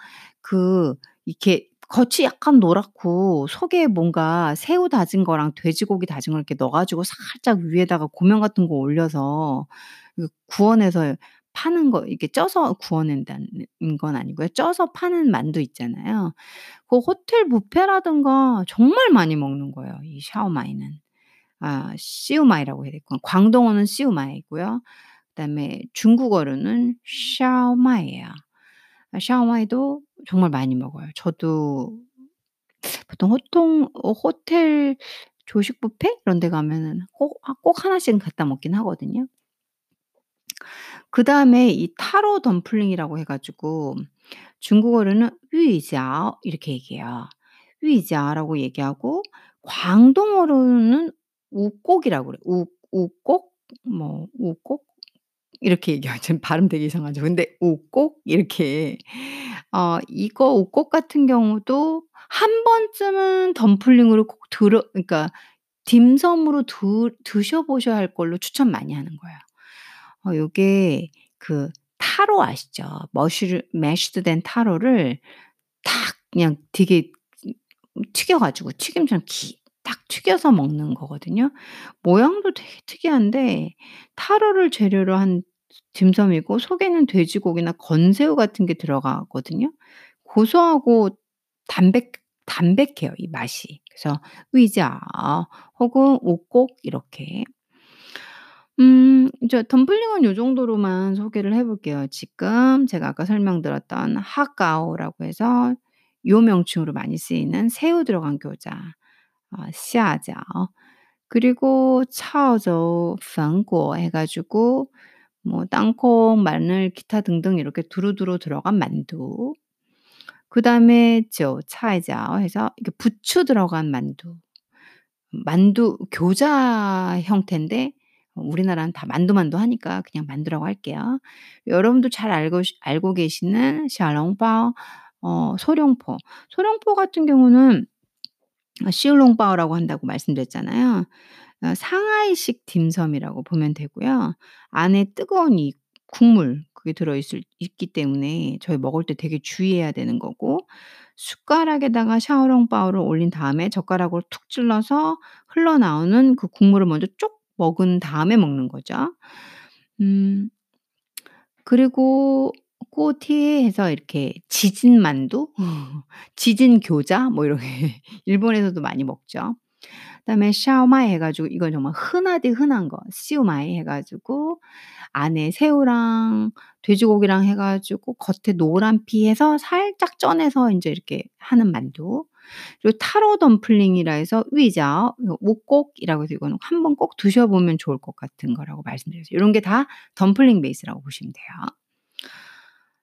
그 이렇게 겉이 약간 노랗고 속에 뭔가 새우 다진 거랑 돼지고기 다진 걸 이렇게 넣어 가지고 살짝 위에다가 고명 같은 거 올려서 그 구워내서 파는 거 이렇게 쪄서 구워낸다는 건 아니고요. 쪄서 파는 만두 있잖아요. 그 호텔 뷔페라든가 정말 많이 먹는 거예요, 이 샤오마이는. 아 시우마이라고 해야 되겠구나. 광동어는 시우마이고요. 그다음에 중국어로는 샤오마이예요. 아 샤오마이도 정말 많이 먹어요. 저도 보통 호통 어 호텔 조식 뷔페 이런 데 가면은 꼭 아 꼭 하나씩은 갖다 먹긴 하거든요. 그다음에 이 타로 덤플링이라고 해 가지고 중국어로는 위饺 이렇게 얘기해요. 위饺라고 얘기하고 광동어로는 우곡이라고 그래요. 우 우곡 뭐 우곡 이렇게 얘기하죠. 발음 되게 이상하죠. 근데 우곡 이렇게 어 이거 우곡 같은 경우도 한 번쯤은 덤플링으로 꼭 들어 그러니까 딤섬으로 드 드셔 보셔야 할 걸로 추천 많이 하는 거예요. 어 요게 그 타로 아시죠? 머시르 매시드 된 타로를 탁 그냥 되게 튀겨 가지고 튀김처럼 기 딱 튀겨서 먹는 거거든요. 모양도 되게 특이한데 타로를 재료로 한 딤섬이고 속에는 돼지고기나 건새우 같은 게 들어가거든요. 고소하고 담백 담백해요, 이 맛이. 그래서 의자 혹은 오곡 이렇게 음, 이제 덤플링은 요 정도로만 소개를 해 볼게요. 지금 제가 아까 설명드렸던 하가오라고 해서 요 명칭으로 많이 쓰이는 새우 들어간 교자, 어, 씨아자. 그리고 차오저 펑고 해 가지고 뭐 땅콩, 마늘, 기타 등등 이렇게 두루두루 들어간 만두. 그다음에 저 차이자 해서 이게 부추 들어간 만두. 만두 교자 형태인데 우리나라는 다 만두만두 하니까 그냥 만두라고 할게요. 여러분도 잘 알고 알고 계시는 샤롱바오 어, 소룡포. 소룡포 같은 경우는 아, 시울롱바오라고 한다고 말씀드렸잖아요. 어 상하이식 딤섬이라고 보면 되고요. 안에 뜨거운 이 국물 그게 들어 있을 있기 때문에 저희 먹을 때 되게 주의해야 되는 거고 숟가락에다가 샤오롱바오를 올린 다음에 젓가락으로 툭 찔러서 흘러나오는 그 국물을 먼저 쪽 먹은 다음에 먹는 거죠. 음 그리고 锅贴 해서 이렇게 지진 만두, 지진 교자 뭐 이렇게 일본에서도 많이 먹죠. 그다음에 烧卖 해 가지고 이건 정말 흔하디 흔한 거 燒賣 해 가지고 안에 새우랑 돼지고기랑 해 가지고 겉에 노란 피 해서 살짝 쪄내서 인제 이렇게 하는 만두. 그리고 taro dumpling이라 해서 芋角 이거 芋角이라고 해서 이거는 한 번 꼭 드셔 보면 좋을 것 같은 거라고 말씀드렸어요. 요런 게 다 dumpling base라고 보시면 돼요.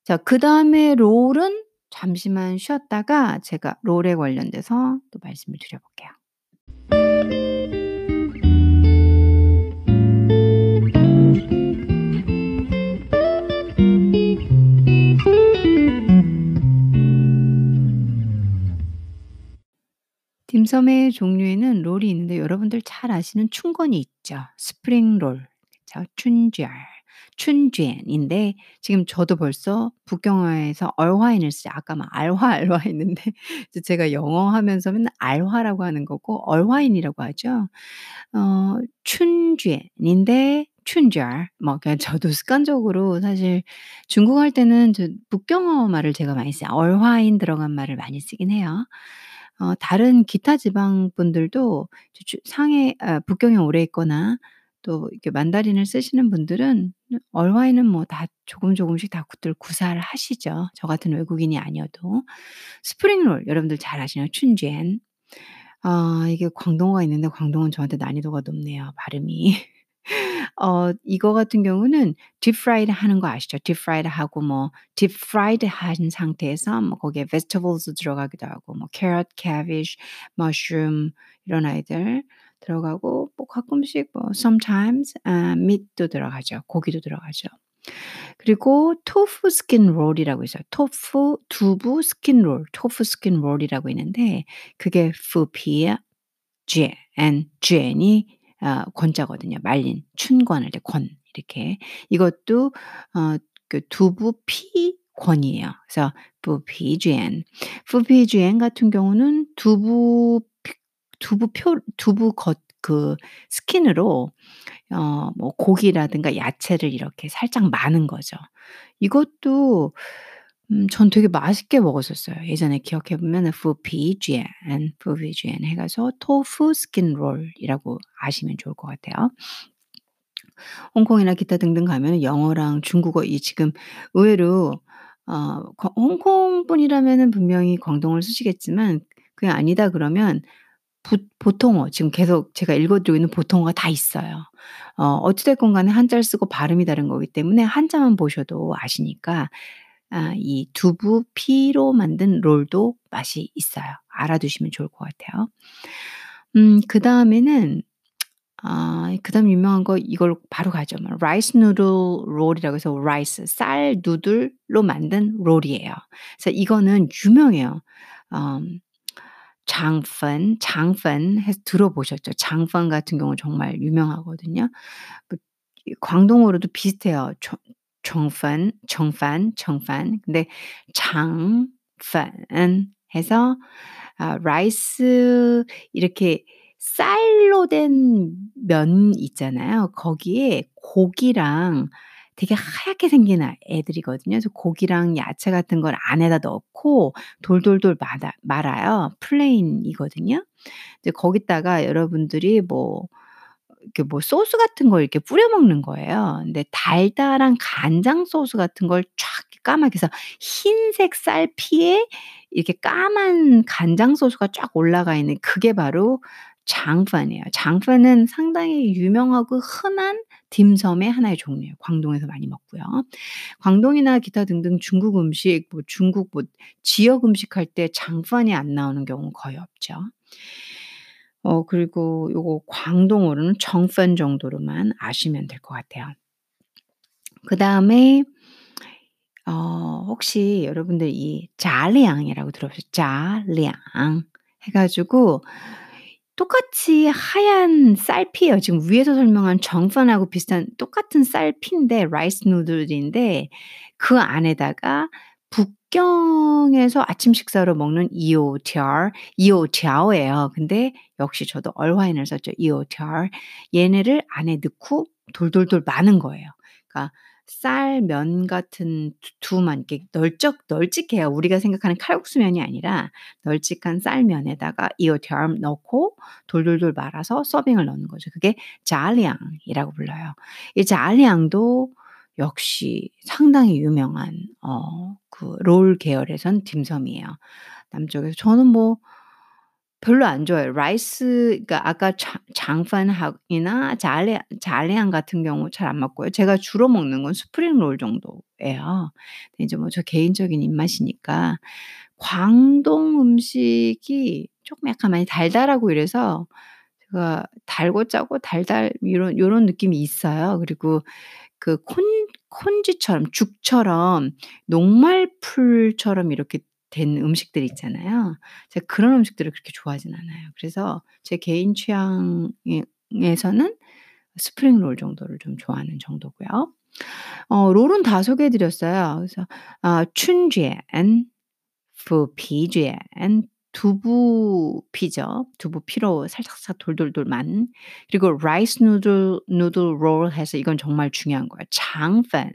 자 그 다음에 롤은 잠시만 쉬었다가 제가 롤에 관련돼서 또 말씀을 드려 볼게요. 딤섬의 종류에는 롤이 있는데 여러분들 잘 아시는 춘권이 있죠. spring roll. 그쵸. 춘절, 춘젠인데 지금 저도 벌써 북경어에서 얼화인을 쓰죠. 아까 막 알화, 알화 했는데 제가 영어 하면서 맨날 알화라고 하는 거고 얼화인이라고 하죠. 어 춘젠인데 춘절 뭐 그냥 저도 습관적으로 사실 중국어 할 때는 저 북경어 말을 제가 많이 써요. 얼화인 들어간 말을 많이 쓰긴 해요. 어 다른 기타 지방 분들도 상해 아 북경에 오래 있거나 또 이렇게 Mandarin을 쓰시는 분들은 儿化音은 뭐다 조금 조금씩 다들 구사를 하시죠, 저 같은 외국인이 아니어도. spring roll 여러분들 잘 아시나요? 春卷. 아 이게 광동어가 있는데 광동어는 저한테 난이도가 높네요, 발음이. 어 이거 같은 경우는 deep fried 하는 거 아시죠? deep fried 하고 뭐 deep fried 한 상태에서 뭐 거기에 vegetables 들어가기도 하고 뭐 carrot, cabbage, mushroom 이런 아이들 들어가고 뭐 가끔씩 뭐 sometimes 아 meat도 들어가죠. 고기도 들어가죠. 그리고 tofu skin roll이라고 있어요. tofu 두부 skin roll, tofu skin roll이라고 있는데 그게 腐皮卷, 卷이 어 권자거든요. 말린 춘권할 때 권 이렇게. 이것도 어 그 두부 피 권이에요. 그래서 腐皮卷. 腐皮卷 같은 경우는 두부 피 두부 표 두부 겉 그 skin으로 어 뭐 고기라든가 야채를 이렇게 살짝 마는 거죠. 이것도 음 전 되게 맛있게 먹었었어요. 예전에 기억해 보면은 腐皮卷, 腐皮卷 해 가서 tofu skin roll이라고 아시면 좋을 것 같아요. 홍콩이나 기타 등등 가면은 영어랑 중국어 이 지금 의외로 어거 홍콩 분이라면은 분명히 광동어를 쓰시겠지만 그게 아니다 그러면 부 보 통어 지금 계속 제가 읽어 드리고 있는 보통어가 다 있어요. 어 어찌 됐건 간에 한자를 쓰고 발음이 다른 거기 때문에 한자만 보셔도 아시니까 아 이 두부 피로 만든 롤도 맛이 있어요. 알아두시면 좋을 것 같아요. 음 그 다음에는 아 그다음 유명한 거 이걸로 바로 가죠. 뭐 rice noodle roll이라고 해서 rice 쌀 noodle로 만든 롤이에요. 그래서 이거는 유명해요. 음 장펀, 장펀 해서 들어보셨죠? 장펀 같은 경우는 정말 유명하거든요. 그이 광동어로도 비슷해요. 정 정펀, 정판, 정판. 근데 장펀 해서 아 라이스 이렇게 쌀로 된 면 있잖아요. 거기에 고기랑 되게 하얗게 생긴 아 애들이거든요. 그래서 고기랑 야채 같은 걸 안에다 넣고 돌돌돌 말아 말아요. plain이거든요. 이제 거기다가 여러분들이 뭐 이렇게 뭐 소스 같은 걸 이렇게 뿌려 먹는 거예요. 근데 달달한 간장 소스 같은 걸 쫙 까맣게 해서 흰색 쌀피에 이렇게 까만 간장 소스가 쫙 올라가 있는 그게 바로 장펀이에요. 장펀은 상당히 유명하고 흔한 딤섬의 하나의 종류예요. 광동에서 많이 먹고요. 광동이나 기타 등등 중국 음식 뭐 중국 뭐 지역 음식 할 때 장펀이 안 나오는 경우는 거의 없죠. 어 그리고 요거 광동어로는 정펀 정도로만 아시면 될 것 같아요. 그 다음에 어 혹시 여러분들 이 자량이라고 들어보셨 자량 해 가지고 똑같이 하얀 쌀피예요. 지금 위에서 설명한 肠粉하고 비슷한 똑같은 쌀피인데 rice noodle인데 그 안에다가 북경에서 아침 식사로 먹는 이오티얼, 이오티아오예요. 근데 역시 저도 儿化音을 썼죠. 油条儿. 얘네를 안에 넣고 돌돌돌 마는 거예요. 그러니까 쌀 면 같은 두 두만 이렇게 널쩍 널찍해요. 우리가 생각하는 칼국수면이 아니라 널찍한 쌀면에다가 油条儿 넣고 돌돌돌 말아서 서빙을 넣는 거죠. 그게 炸两이라고 불러요. 이 炸两도 역시 상당히 유명한 어 그 롤 계열에선 딤섬이에요. 남쪽에서 저는 뭐 별로 안 좋아해요. rice 그러니까 아까 장 肠粉하이나 잘레 炸两 같은 경우 잘 안 맞고요. 제가 주로 먹는 건 spring roll 정도예요. 이제 뭐 저 개인적인 입맛이니까 광동 음식이 쪼끔 약간 많이 달달하고 이래서 제가 달고 짜고 달달 요런 요런 느낌이 있어요. 그리고 그 콘 콘쥐처럼 죽처럼 녹말풀처럼 이렇게 된 음식들 있잖아요. 제가 그런 음식들을 그렇게 좋아하진 않아요. 그래서 제 개인 취향에 에서는 스프링 롤 정도를 좀 좋아하는 정도고요. 어 롤은 다 소개해 드렸어요. 그래서 아 春卷, 腐皮卷 두부 피죠. 두부 피로 살짝살짝 돌돌돌 만. 그리고 rice noodle noodle roll 해서 이건 정말 중요한 거예요. 肠粉.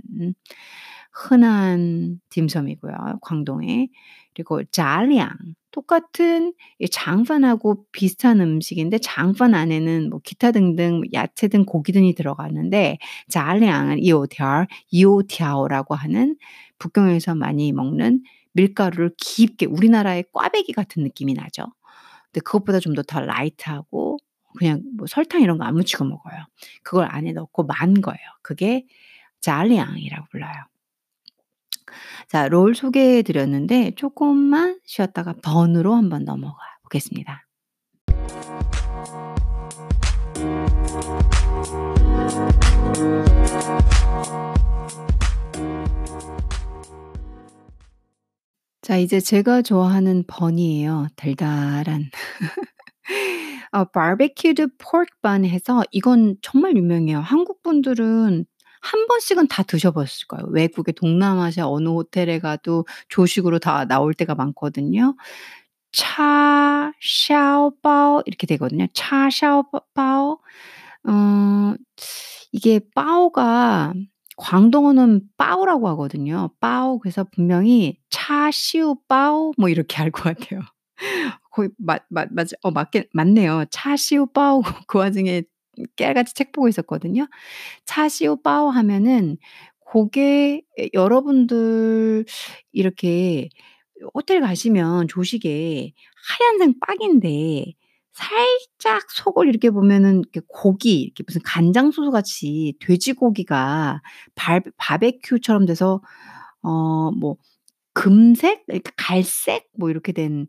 흔한 딤섬이고요, 광동에. 그리고 炸两 똑같은 이 肠粉하고 비슷한 음식인데 肠粉 안에는 뭐 기타 등등 야채 등 고기 등이 들어가는데 자량은 이오티얼, 이오티아오라고 하는 북경에서 많이 먹는 밀가루를 깊게 우리나라의 꽈배기 같은 느낌이 나죠. 근데 그것보다 좀 더 더 라이트하고 그냥 뭐 설탕 이런 거 안 묻히고 먹어요. 그걸 안에 넣고 만 거예요. 그게 자량이라고 불러요. 자 롤 소개해 드렸는데 쪼끔만 쉬었다가 번으로 한번 넘어가 보겠습니다. 자 이제 제가 좋아하는 번이에요. 달달한. 어 바비큐드 포크 번 해서 이건 정말 유명해요. 한국 분들은 한 번씩은 다 드셔 보셨을 거예요. 외국의 동남아시아 어느 호텔에 가도 조식으로 다 나올 때가 많거든요. 차 샤오 바오 이렇게 되거든요. 차 샤오 바 바오. 어 이게 바오가 광동어는 빠오라고 하거든요. 빠오 그래서 분명히 차 시우 바오 뭐 이렇게 할 것 같아요. 거의 맞 맞 맞아 어 맞게 맞네요. 차 시우 바오 그 와중에 깨알같이 책 보고 있었거든요. 차 시우 바오 하면은 고게 에 여러분들 이렇게 호텔 가시면 조식에 하얀색 빵인데 살짝 속을 이렇게 보면은 이렇게 고기 이렇게 무슨 간장 소스 같이 돼지고기가 발 바비큐처럼 돼서 어 뭐 금색 이렇게 갈색 뭐 이렇게 된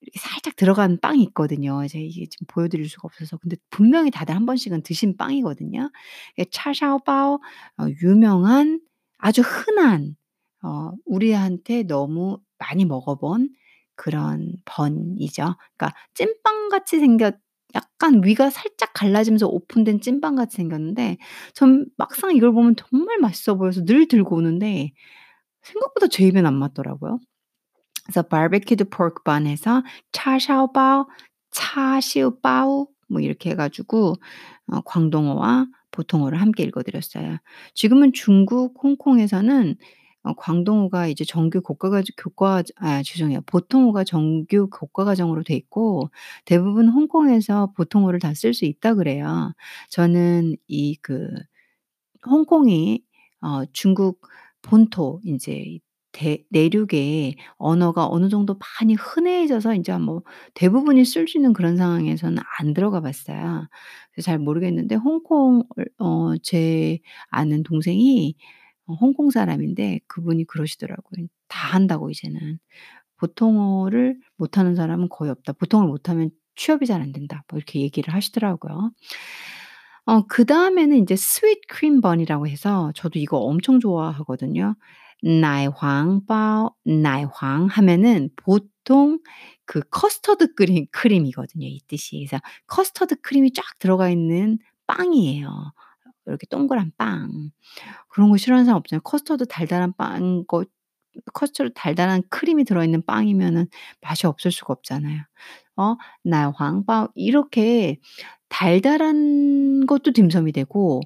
이렇게 살짝 들어간 빵이 있거든요. 제가 이게 지금 보여 드릴 수가 없어서. 근데 분명히 다들 한 번씩은 드신 빵이거든요. 예 차샤오바오 어 유명한 아주 흔한 어 우리한테 너무 많이 먹어 본 그런 번이죠. 그러니까 찐빵 같이 생겼 약간 위가 살짝 갈라지면서 오픈된 찐빵 같이 생겼는데 전 막상 이걸 보면 정말 맛있어 보여서 늘 들고 오는데 생각보다 제 입에는 안 맞더라고요. 그래서 바비큐드 포크 번 해서 차샤오바오, 차시우바오 뭐 이렇게 해 가지고 어 광동어와 보통어를 함께 읽어 드렸어요. 지금은 중국 홍콩에서는 어 광동어가 이제 정규 고가과정 교과 아 죄송해요. 보통어가 정규 교과 과정으로 돼 있고 대부분 홍콩에서 보통어를 다 쓸 수 있다 그래요. 저는 이 그 홍콩이 어 중국 본토 인제 대 내륙의 언어가 어느 정도 많이 흔해져서 인제 뭐 대부분이 쓸 수 있는 그런 상황에서는 안 들어가 봤어요. 그래서 잘 모르겠는데 홍콩을 어제 아는 동생이 어 홍콩 사람인데 그분이 그러시더라고요. 다 한다고 이제는. "보통어를 못하는 사람은 거의 없다. 보통어를 못하면 취업이 잘 안 된다." 뭐 이렇게 얘기를 하시더라고요. 어 그 다음에는 인제 sweet cream bun이라고 해서 저도 이거 엄청 좋아하거든요. 奶黄 하면은 보통 그 커스터드 크림 크림이거든요, 이 뜻이. 그래서 커스터드 크림이 쫙 들어가 있는 빵이에요. 이렇게 동그란 빵. 그런 거 싫어하는 사람 없잖아요. 커스터드 달달한 빵 거 커스터드 달달한 크림이 들어있는 빵이면은 맛이 없을 수가 없잖아요. 어 奶黄包 이렇게 달달한 것도 딤섬이 되고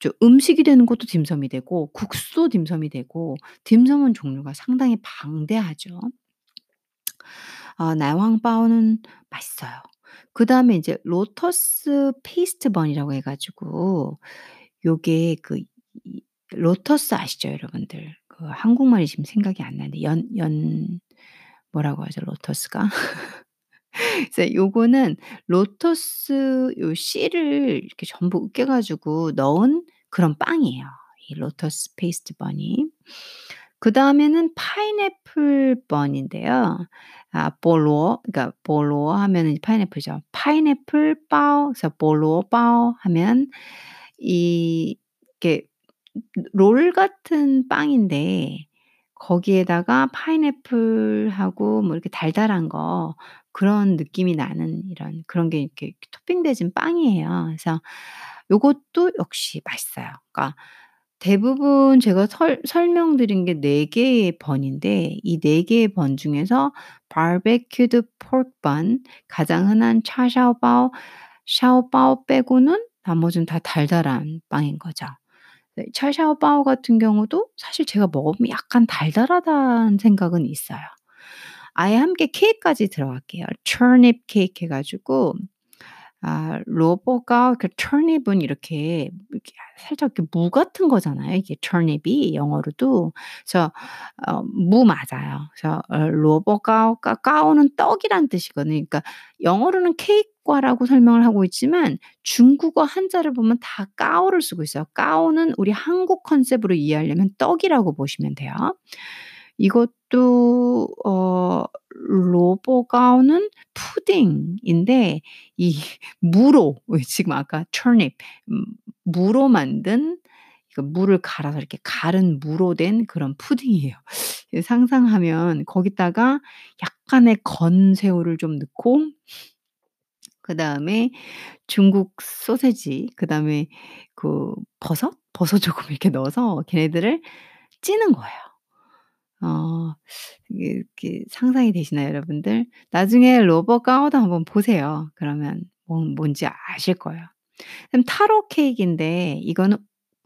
저 음식이 되는 것도 딤섬이 되고 국수도 딤섬이 되고 딤섬은 종류가 상당히 방대하죠. 아 奶黄包는 맛있어요. 그다음에 인제 lotus paste bun이라고 해 가지고 요게 그 이 lotus 아시죠 여러분들? 그 한국말이 지금 생각이 안 나는데 연 연 뭐라고 하죠 lotus가? 그래서 요거는 lotus 요 씨를 이렇게 전부 으깨 가지고 넣은 그런 빵이에요 이 lotus paste bun이. 그다음에는 pineapple bun인데요. 아 菠萝 그러니까 菠萝 하면은 파인애플이죠. 파인애플 包 그래서 菠萝包 하면 이 이렇게 롤 같은 빵인데 거기에다가 파인애플하고 뭐 이렇게 달달한 거 그런 느낌이 나는 이런 그런 게 이렇게 토핑되진 빵이에요. 그래서 요것도 역시 맛있어요. 그러니까 대부분 제가 설 설명드린 게 4 개의 번인데 이 4 개의 번 중에서 바비큐드 포크 번 가장 흔한 차샤오바오 샤오바오 빼고는 나머지는 다 달달한 빵인 거죠. 네 차샤오바오 같은 경우도 사실 제가 먹어보면 약간 달달하다는 생각은 있어요. 아예 함께 케이크까지 들어갈게요. turnip 케이크 해 가지고 아 로보가 그 turnip은 이렇게 이렇게 살짝 이렇게 무 같은 거잖아요 이게 turnip이 영어로도. 그래서 어 무 맞아요. 그래서 어 로보가오 까 가오는 떡이란 뜻이거든요. 그러니까 영어로는 케이크과라고 설명을 하고 있지만 중국어 한자를 보면 다 까오를 쓰고 있어요. 까오는 우리 한국 컨셉으로 이해하려면 떡이라고 보시면 돼요. 이것 도어 로보가오는 푸딩인데 이 무로 지금 아까 turnip 음 무로 만든 그 무를 갈아서 이렇게 갈은 무로 된 그런 푸딩이에요. 상상하면 거기다가 약간의 건 새우를 좀 넣고 그 다음에 중국 소시지 그 다음에 그 버섯? 버섯 조금 이렇게 넣어서 걔네들을 찌는 거예요. 어 이게 이렇게 상상이 되시나요 여러분들? 나중에 로보가오도 한번 보세요. 그러면 뭔 뭔지 아실 거예요. 그럼 타로 케이크인데 이거는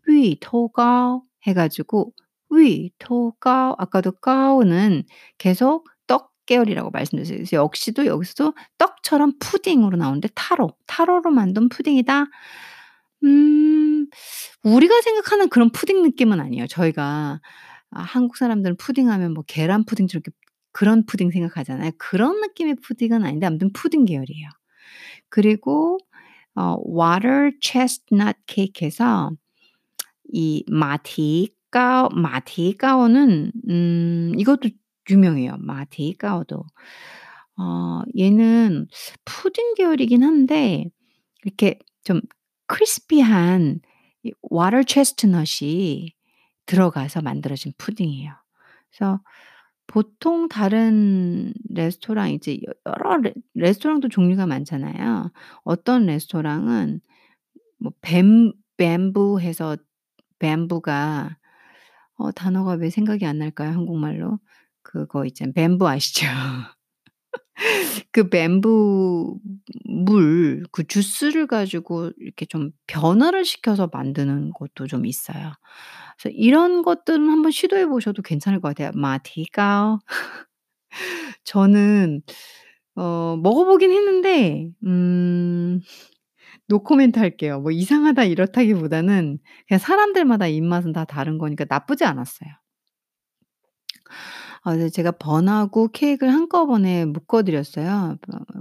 위 토가오 해 가지고 위 토가오 아까도 가오는 계속 떡 계열이라고 말씀드렸어요. 역시도 여기서도 떡처럼 푸딩으로 나오는데 taro, taro로 만든 푸딩이다. 음 우리가 생각하는 그런 푸딩 느낌은 아니에요. 저희가 아 한국 사람들은 푸딩하면 뭐 계란 푸딩처럼 이렇게 그런 푸딩 생각하잖아요. 그런 느낌의 푸딩은 아닌데 아무튼 푸딩 계열이에요. 그리고 어 water chestnut cake 해서 이 마티까오 마티까오는 음 이것도 유명해요 마티까오도. 어 얘는 푸딩 계열이긴 한데 이렇게 좀 크리스피한 이 water chestnut이 들어가서 만들어진 푸딩이에요. 그래서 보통 다른 레스토랑 이제 여 여러 레 레스토랑도 종류가 많잖아요. 어떤 레스토랑은 뭐 뱀 뱀부 해서 뱀부가 어 단어가 왜 생각이 안 날까요 한국말로? 그거 있잖아요. 뱀부 아시죠? 그 뱀부 물 그 주스를 가지고 이렇게 좀 변화를 시켜서 만드는 곳도 좀 있어요. 그래서 이런 것들은 한번 시도해 보셔도 괜찮을 것 같아요. 마티까오. 저는 어 먹어보긴 했는데 음 no comment 할게요. 뭐 이상하다 이렇다기보다는 그냥 사람들마다 입맛은 다 다른 거니까 나쁘지 않았어요. 아 그래서 제가 bun하고 케이크를 한꺼번에 묶어 드렸어요.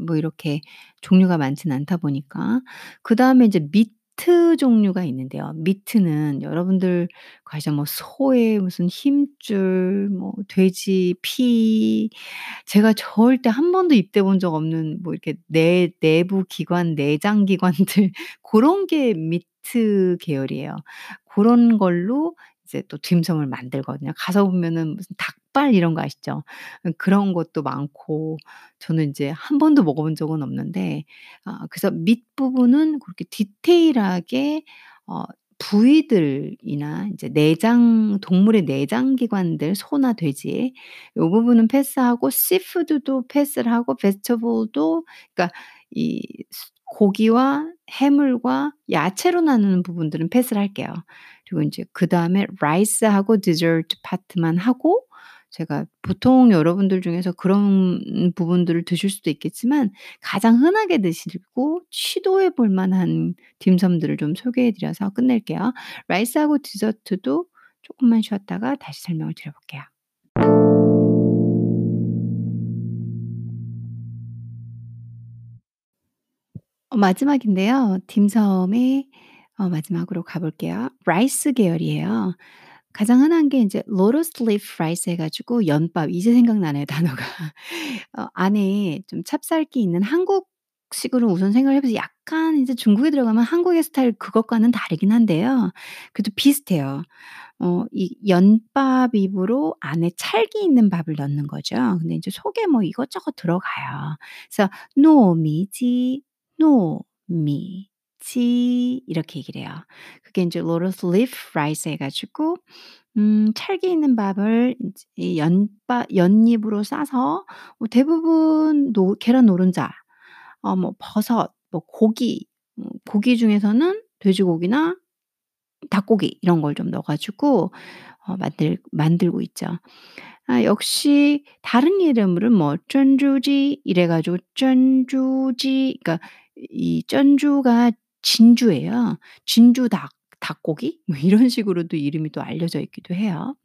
뭐뭐 이렇게 종류가 많진 않다 보니까. 그 다음에 이제 meat 종류가 있는데요. meat는 여러분들 그 아시죠? 뭐 소의 무슨 힘줄 뭐 돼지 피 제가 절대 한 번도 입대 본 적 없는 뭐 이렇게 내 내부 기관 내장 기관들 고런 게 meat 계열이에요. 고런 걸로 이제 또 딤섬을 만들거든요. 가서 보면은 무슨 닭발 이런 거 아시죠? 어 그런 것도 많고 저는 인제 한 번도 먹어본 적은 없는데 아 그래서 meat 부분은 그렇게 디테일하게 어 부위들이나 인제 내장 동물의 내장 기관들 소나 돼지 요 부분은 패스하고 seafood도 패스를 하고 vegetable도 그러니까 이스 고기와 해물과 야채로 나누는 부분들은 패스를 할게요. 그리고 인제 그 다음에 rice하고 디저트 파트만 하고 제가 보통 여러분들 중에서 그런 부분들을 드실 수도 있겠지만 가장 흔하게 드시고 시도해 볼 만한 딤섬들을 좀 소개해 드려서 끝낼게요. rice하고 디저트도 쪼끔만 쉬었다가 다시 설명을 드려 볼게요. 어 마지막인데요. 딤섬의 어 마지막으로 가 볼게요. rice 계열이에요. 가장 흔한 게 인제 lotus leaf rice 해 가지고 연밥 이제 생각나네요 단어가. 어 안에 좀 찹쌀기 있는 한국식으로 우선 생각을 해 보세요. 약간 이제 중국에 들어가면 한국의 스타일 그것과는 다르긴 한데요. 그래도 비슷해요. 어 이 연밥 잎으로 안에 찰기 있는 밥을 넣는 거죠. 근데 인제 속에 뭐 이것저것 들어가요. 그래서 糯米鸡, 糯米鸡 이렇게 얘기를 해요. 그게 인제 lotus leaf rice 해 가지고 음 찰기 있는 밥을 이 연밥 연잎으로 싸서 뭐 대부분 노 계란 노른자 어 뭐 버섯 뭐 고기 뭐 고기 중에서는 돼지고기나 닭고기 이런 걸 좀 넣어 가지고 어 만들 만들고 있죠. 아 역시 다른 이름으로는 뭐 쩐주지 이래 가지고 쩐주지 그러니까 이 쩐주가 진주예요. 진주 닭 닭고기 뭐 이런 식으로도 이름이 또 알려져 있기도 해요.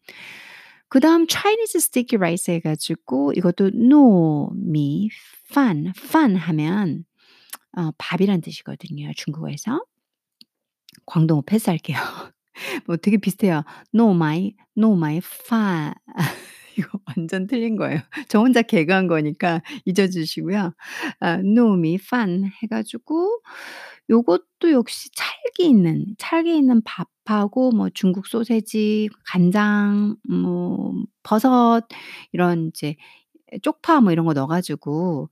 그 다음 Chinese sticky rice 해 가지고 이것도 糯米饭 饭 하면 어 밥이란 뜻이거든요 중국어에서. 광동어 패스할게요. 뭐 되게 비슷해요. 糯米 糯米 파 이거 완전 틀린 거예요. 저 혼자 개그한 거니까 잊어 주시고요. 아 糯米饭 해 가지고 요것도 역시 찰기 있는 찰기 있는 밥하고 뭐 중국 소시지, 간장, 뭐 버섯 이런 이제 쪽파 뭐 이런 거 넣어 가지고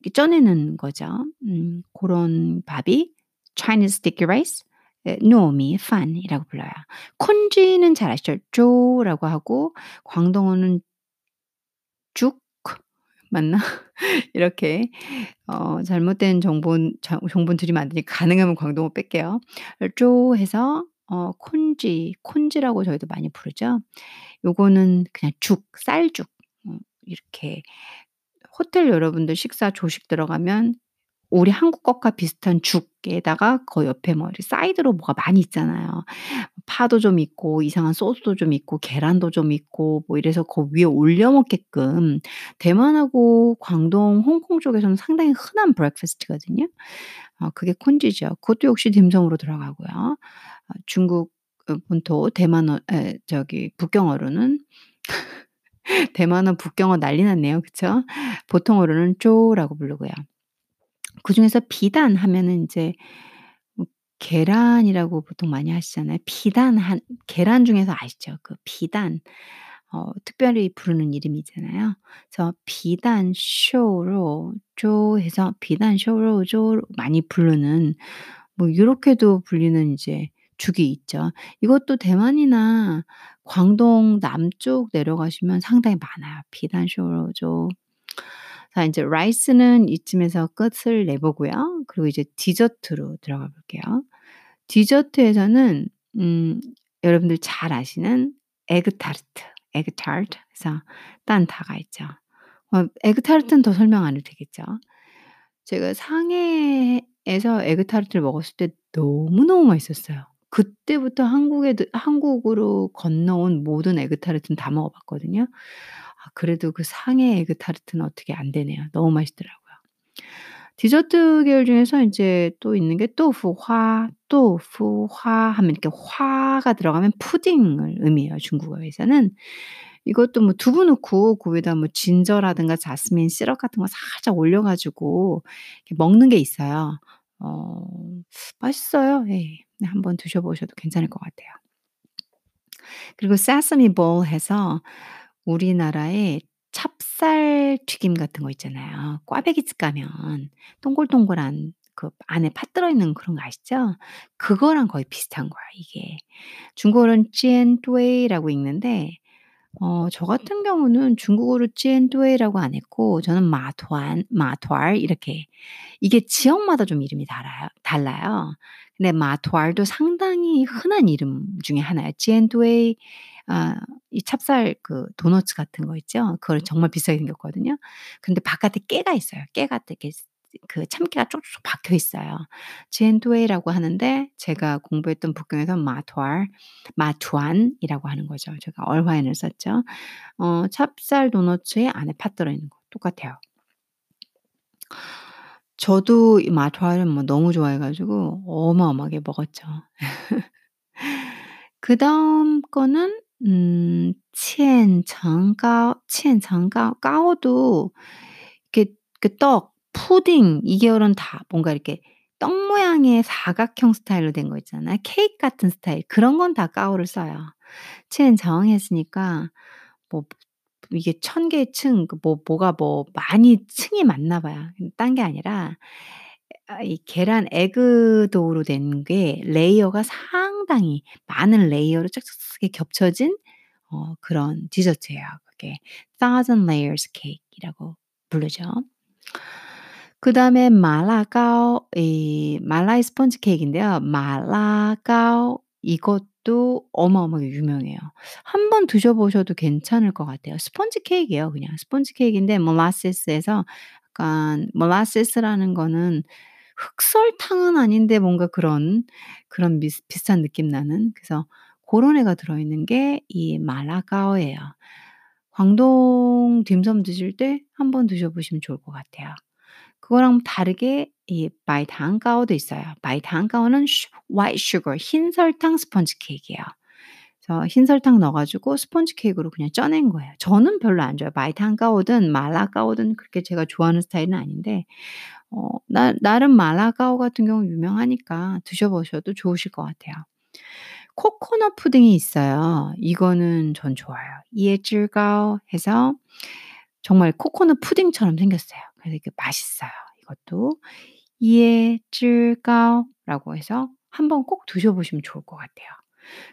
이렇게 쪄내는 거죠. 음 고런 밥이 Chinese sticky rice 예 糯米饭이라고 불러요. congee는 잘 아시죠? 粥라고 하고 광동어는 粥 맞나? 이렇게 어 잘못된 정보는 자 정보는 드리면 안 되니까 가능하면 광동어 뺄게요. 粥 해서 어 congee, congee라고 저희도 많이 부르죠. 요거는 그냥 죽, 쌀죽 어 이렇게 호텔 여러분들 식사 조식 들어가면 우리 한국 것과 비슷한 죽에다가 그 옆에 뭐 사이드로 뭐가 많이 있잖아요. 파도 좀 있고 이상한 소스도 좀 있고 계란도 좀 있고 뭐 이래서 그 위에 올려 먹게끔 대만하고 광동, 홍콩 쪽에서는 상당히 흔한 breakfast거든요. 어 그게 congee죠. 그것도 역시 딤섬으로 들어가고요. 어 중국 그 본토 대만어 에 저기 북경어로는 대만어, 북경어 난리 났네요. 그쵸? 보통어로는 쪼라고 부르고요. 그중에서 비단 하면은 인제 뭐 계란이라고 보통 많이 하시잖아요. 비단 한 계란 중에서 아시죠? 그 비단 어 특별히 부르는 이름이 있잖아요. 그래서 비단 쇼로 쪼 해서 비단 쇼로 쪼 많이 부르는 뭐 요렇게도 불리는 이제 죽이 있죠. 이것도 대만이나 광동 남쪽 내려가시면 상당히 많아요. 비단 쇼로 쪼. 자 인제 rice는 이쯤에서 끝을 내 보고요. 그리고 이제 디저트로 들어가 볼게요. 디저트에서는 음 여러분들 잘 아시는 에그타르트, 에그타르트 그래서 蛋挞가 있죠. 어 에그타르트는 더 설명 안 해도 되겠죠. 제가 상해에서 에그타르트를 먹었을 때 너무너무 맛있었어요. 그때부터 한국에 드 한국으로 건너온 모든 에그타르트는 다 먹어 봤거든요. 아 그래도 그 상해 에그타르트는 어떻게 안 되네요. 너무 맛있더라고요. 디저트 계열 중에서 인제 또 있는 게 또우푸화, 또우푸화 하면 이렇게 화가 들어가면 푸딩을 의미해요 중국어에서는. 이것도 뭐 두부 넣고 그 위에다 뭐 진저라든가 자스민 시럽 같은 거 살짝 올려 가지고 이렇게 먹는 게 있어요. 어 맛있어요. 예. 네 한번 드셔 보셔도 괜찮을 것 같아요. 그리고 세서미 볼 해서 우리나라의 찹쌀 튀김 같은 거 있잖아요. 꽈배기집 가면 동글동글한 그 안에 팥 들어 있는 그런 거 아시죠? 그거랑 거의 비슷한 거야 이게. 중국어로는 찌엔뚜에이라고 읽는데 어 저 같은 경우는 중국어로 찌엔뚜에이라고 안 했고 저는 마투안 마투알 이렇게 이게 지역마다 좀 이름이 달아요 달라요. 근데 마투알도 상당히 흔한 이름 중에 하나예요. 찌엔뚜에이 아 이 찹쌀 그 도너츠 같은 거 있죠? 그걸 정말 비싸게 생겼거든요. 근데 바깥에 깨가 있어요. 깨가 되게 그 참깨가 쪽쪽 박혀 있어요. 젠도에이라고 하는데 제가 공부했던 북경에서 마투알 마투안이라고 하는 거죠. 제가 얼화엔을 썼죠. 어 찹쌀 도너츠에 안에 팥 들어 있는 거 똑같아요. 저도 이 마투알은 뭐 너무 좋아해 가지고 어마어마하게 먹었죠. 그 다음 거는 음 첸청가오 첸청가오 가오도 이렇게 그 떡, 푸딩 이 계열은 다 뭔가 이렇게 떡 모양의 사각형 스타일로 된 거 있잖아요. 케이크 같은 스타일 그런 건 다 가오를 써요. 첸청 했으니까 뭐 이게 1000 개의 층그뭐 뭐가 뭐 많이 층이 많나 봐요. 딴 게 아니라 아 이 계란 egg dough로 된 게 layer가 상당히 많은 layer로 착착착하게 겹쳐진 어 그런 디저트예요. 그게 thousand layers cake이라고 부르죠. 그다음에 马拉糕 이 Malay sponge cake인데요. 马拉糕 이것도 어마어마하게 유명해요. 한번 드셔 보셔도 괜찮을 것 같아요. 스펀지 케이크예요 그냥. 스펀지 케이크인데 몰라세스에서 약간 몰라세스라는 거는 흑설탕은 아닌데 뭔가 그런, 그런 미스 비슷한 느낌 나는 그래서 고런 애가 들어있는 게 이 마라가오예요. 광동 딤섬 드실 때 한번 드셔 보시면 좋을 것 같아요. 그거랑 다르게 이 바이탕가오도 있어요. 바이탕가오는 슈 white sugar 흰 설탕 스펀지 케이크예요. 그래서 흰 설탕 넣어 가지고 스펀지 케이크로 그냥 쪄낸 거예요. 저는 별로 안 좋아해요. 바이탕가오든 마라가오든 그렇게 제가 좋아하는 스타일은 아닌데 어 나 나름 마라가오 같은 경우는 유명하니까 드셔 보셔도 좋으실 것 같아요. 코코넛 푸딩이 있어요. 이거는 전 좋아요. 이에쯔가오 해서 정말 코코넛 푸딩처럼 생겼어요. 그래서 이게 맛있어요 이것도. 이에쯔가오라고 해서 한번 꼭 드셔 보시면 좋을 것 같아요.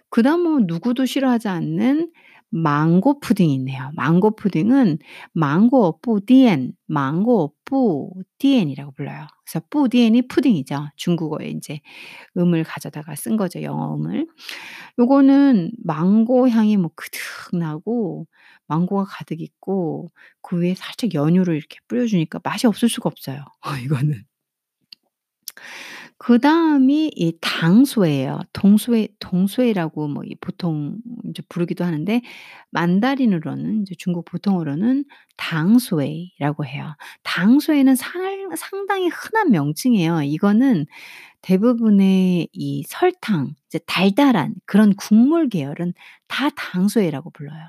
그다음 뭐 누구도 싫어하지 않는 망고 푸딩이 있네요. 망고 푸딩은 망고 뿌디엔, 망고 뿌디엔이라고 불러요. 그래서 뿌디엔이 푸딩이죠. 중국어에 인제 음을 가져다가 쓴 거죠, 영어 음을. 요거는 망고 향이 뭐 그득 나고 망고가 가득 있고 그 위에 살짝 연유를 이렇게 뿌려 주니까 맛이 없을 수가 없어요, 어 이거는. 그 다음이 이 당수에요. 동수에 동수에라고 뭐이 보통 이제 부르기도 하는데 만다린으로는 인제 중국 보통어로는 당수에이라고 해요. 당수에는 상 상당히 흔한 명칭이에요. 이거는 대부분의 이 설탕 이제 달달한 그런 국물 계열은 다 당수에라고 불러요.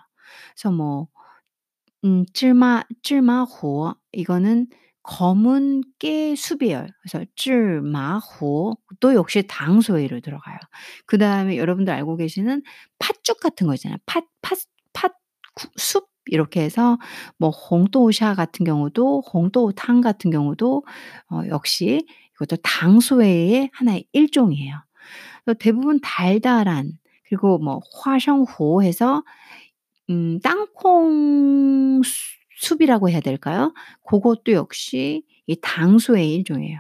그래서 뭐음 쯔마 쯔마호 이거는 검은 깨 수비열 그래서 쯔마호 또 역시 당수에로 들어가요. 그 다음에 여러분들 알고 계시는 팥죽 같은 거 있잖아요. 팥 팥팥국숲 이렇게 해서 뭐 홍도샤 같은 경우도 홍도탕 같은 경우도 어 역시 이것도 당수에의 하나의 일종이에요. 어 대부분 달달한 그리고 뭐 화성호 해서 음 땅콩 수 숲이라고 해야 될까요? 고것도 역시 이 당수의 일종이에요.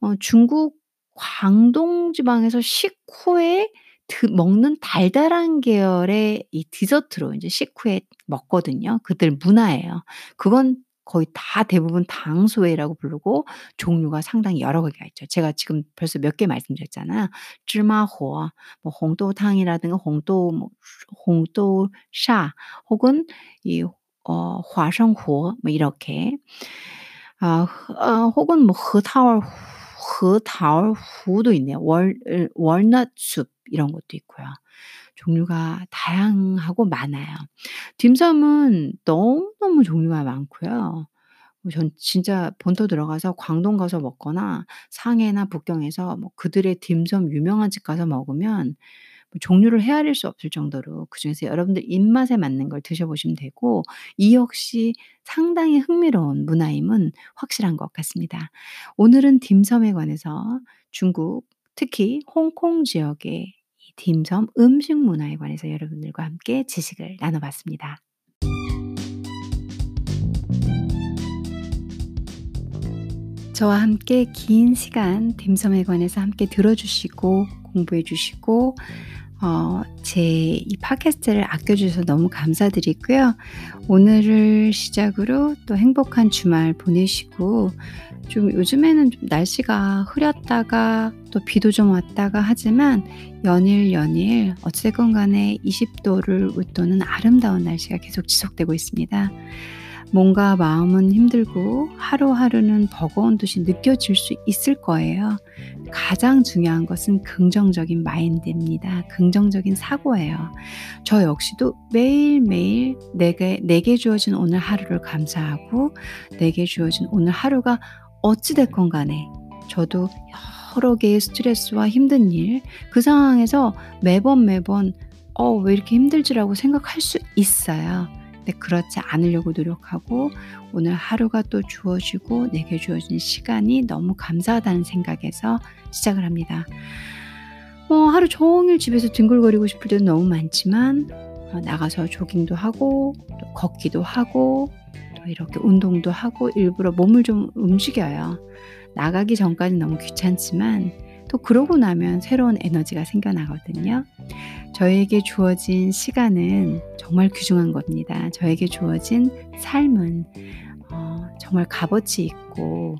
어 중국 광동 지방에서 식후에 드 먹는 달달한 계열의 이 디저트로 인제 식후에 먹거든요. 그들 문화예요. 그건 거의 다 대부분 당수에라고 부르고 종류가 상당히 여러 개가 있죠. 제가 지금 벌써 몇 개 말씀드렸잖아요. 쯔마호 뭐 홍도탕이라든가 홍도 뭐 홍도샤 혹은 이 어 화성호 뭐 이렇게 아 어 혹은 뭐 허타월 허타얼후도 있네요. 월을 월넛 숲 이런 것도 있고요. 종류가 다양하고 많아요. 딤섬은 너무너무 종류가 많고요. 뭐전 진짜 본토 들어가서 광동 가서 먹거나 상해나 북경에서 뭐 그들의 딤섬 유명한 집 가서 먹으면 뭐 뭐 종류를 헤아릴 수 없을 정도로 그중에서 여러분들 입맛에 맞는 걸 드셔보시면 되고 이 역시 상당히 흥미로운 문화임은 확실한 것 같습니다. 오늘은 딤섬에 관해서 중국 특히 홍콩 지역의 딤섬 음식 문화에 관해서 여러분들과 함께 지식을 나눠봤습니다. 저와 함께 긴 시간 딤섬에 관해서 함께 들어주시고 공부해 주시고 어, 제이 팟캐스트를 아껴주셔서 너무 감사드리고요. 오늘을 시작으로 또 행복한 주말 보내시고 좀 요즘에는 좀 날씨가 흐렸다가 또 비도 좀 왔다가 하지만 연일 연일 어찌됐건 간에 20도를 웃도는 아름다운 날씨가 계속 지속되고 있습니다. 뭔가 마음은 힘들고 하루하루는 버거운 듯이 느껴질 수 있을 거예요. 가장 중요한 것은 긍정적인 마인드입니다. 긍정적인 사고예요. 저 역시도 매일매일 내게, 내게 주어진 오늘 하루를 감사하고 내게 주어진 오늘 하루가 어찌됐건 간에 저도 여러 개의 스트레스와 힘든 일, 그 상황에서 매번 매번 어, 왜 이렇게 힘들지라고 생각할 수 있어요. 근데 그렇지 않으려고 노력하고 오늘 하루가 또 주어지고 내게 주어진 시간이 너무 감사하다는 생각에서 시작을 합니다. 뭐 하루 종일 집에서 뒹굴거리고 싶을 때도 너무 많지만 어, 나가서 조깅도 하고 또 걷기도 하고 또 이렇게 운동도 하고 일부러 몸을 좀 움직여요. 나가기 전까지 너무 귀찮지만 또 그러고 나면 새로운 에너지가 생겨나거든요. 저에게 주어진 시간은 정말 귀중한 겁니다. 저에게 주어진 삶은 어, 정말 값어치 있고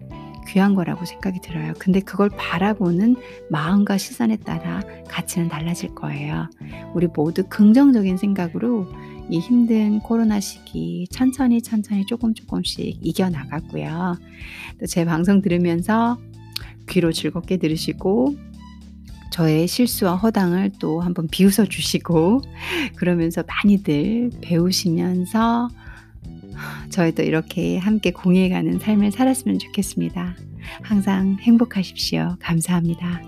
귀한 거라고 생각이 들어요. 근데 그걸 바라보는 마음과 시선에 따라 가치는 달라질 거예요. 우리 모두 긍정적인 생각으로 이 힘든 코로나 시기 천천히 천천히 조금 조금씩 이겨나가고요. 또 제 방송 들으면서 귀로 즐겁게 들으시고 저의 실수와 허당을 또 한번 비웃어 주시고 그러면서 많이들 배우시면서 저희도 이렇게 함께 공유해가는 삶을 살았으면 좋겠습니다. 항상 행복하십시오. 감사합니다.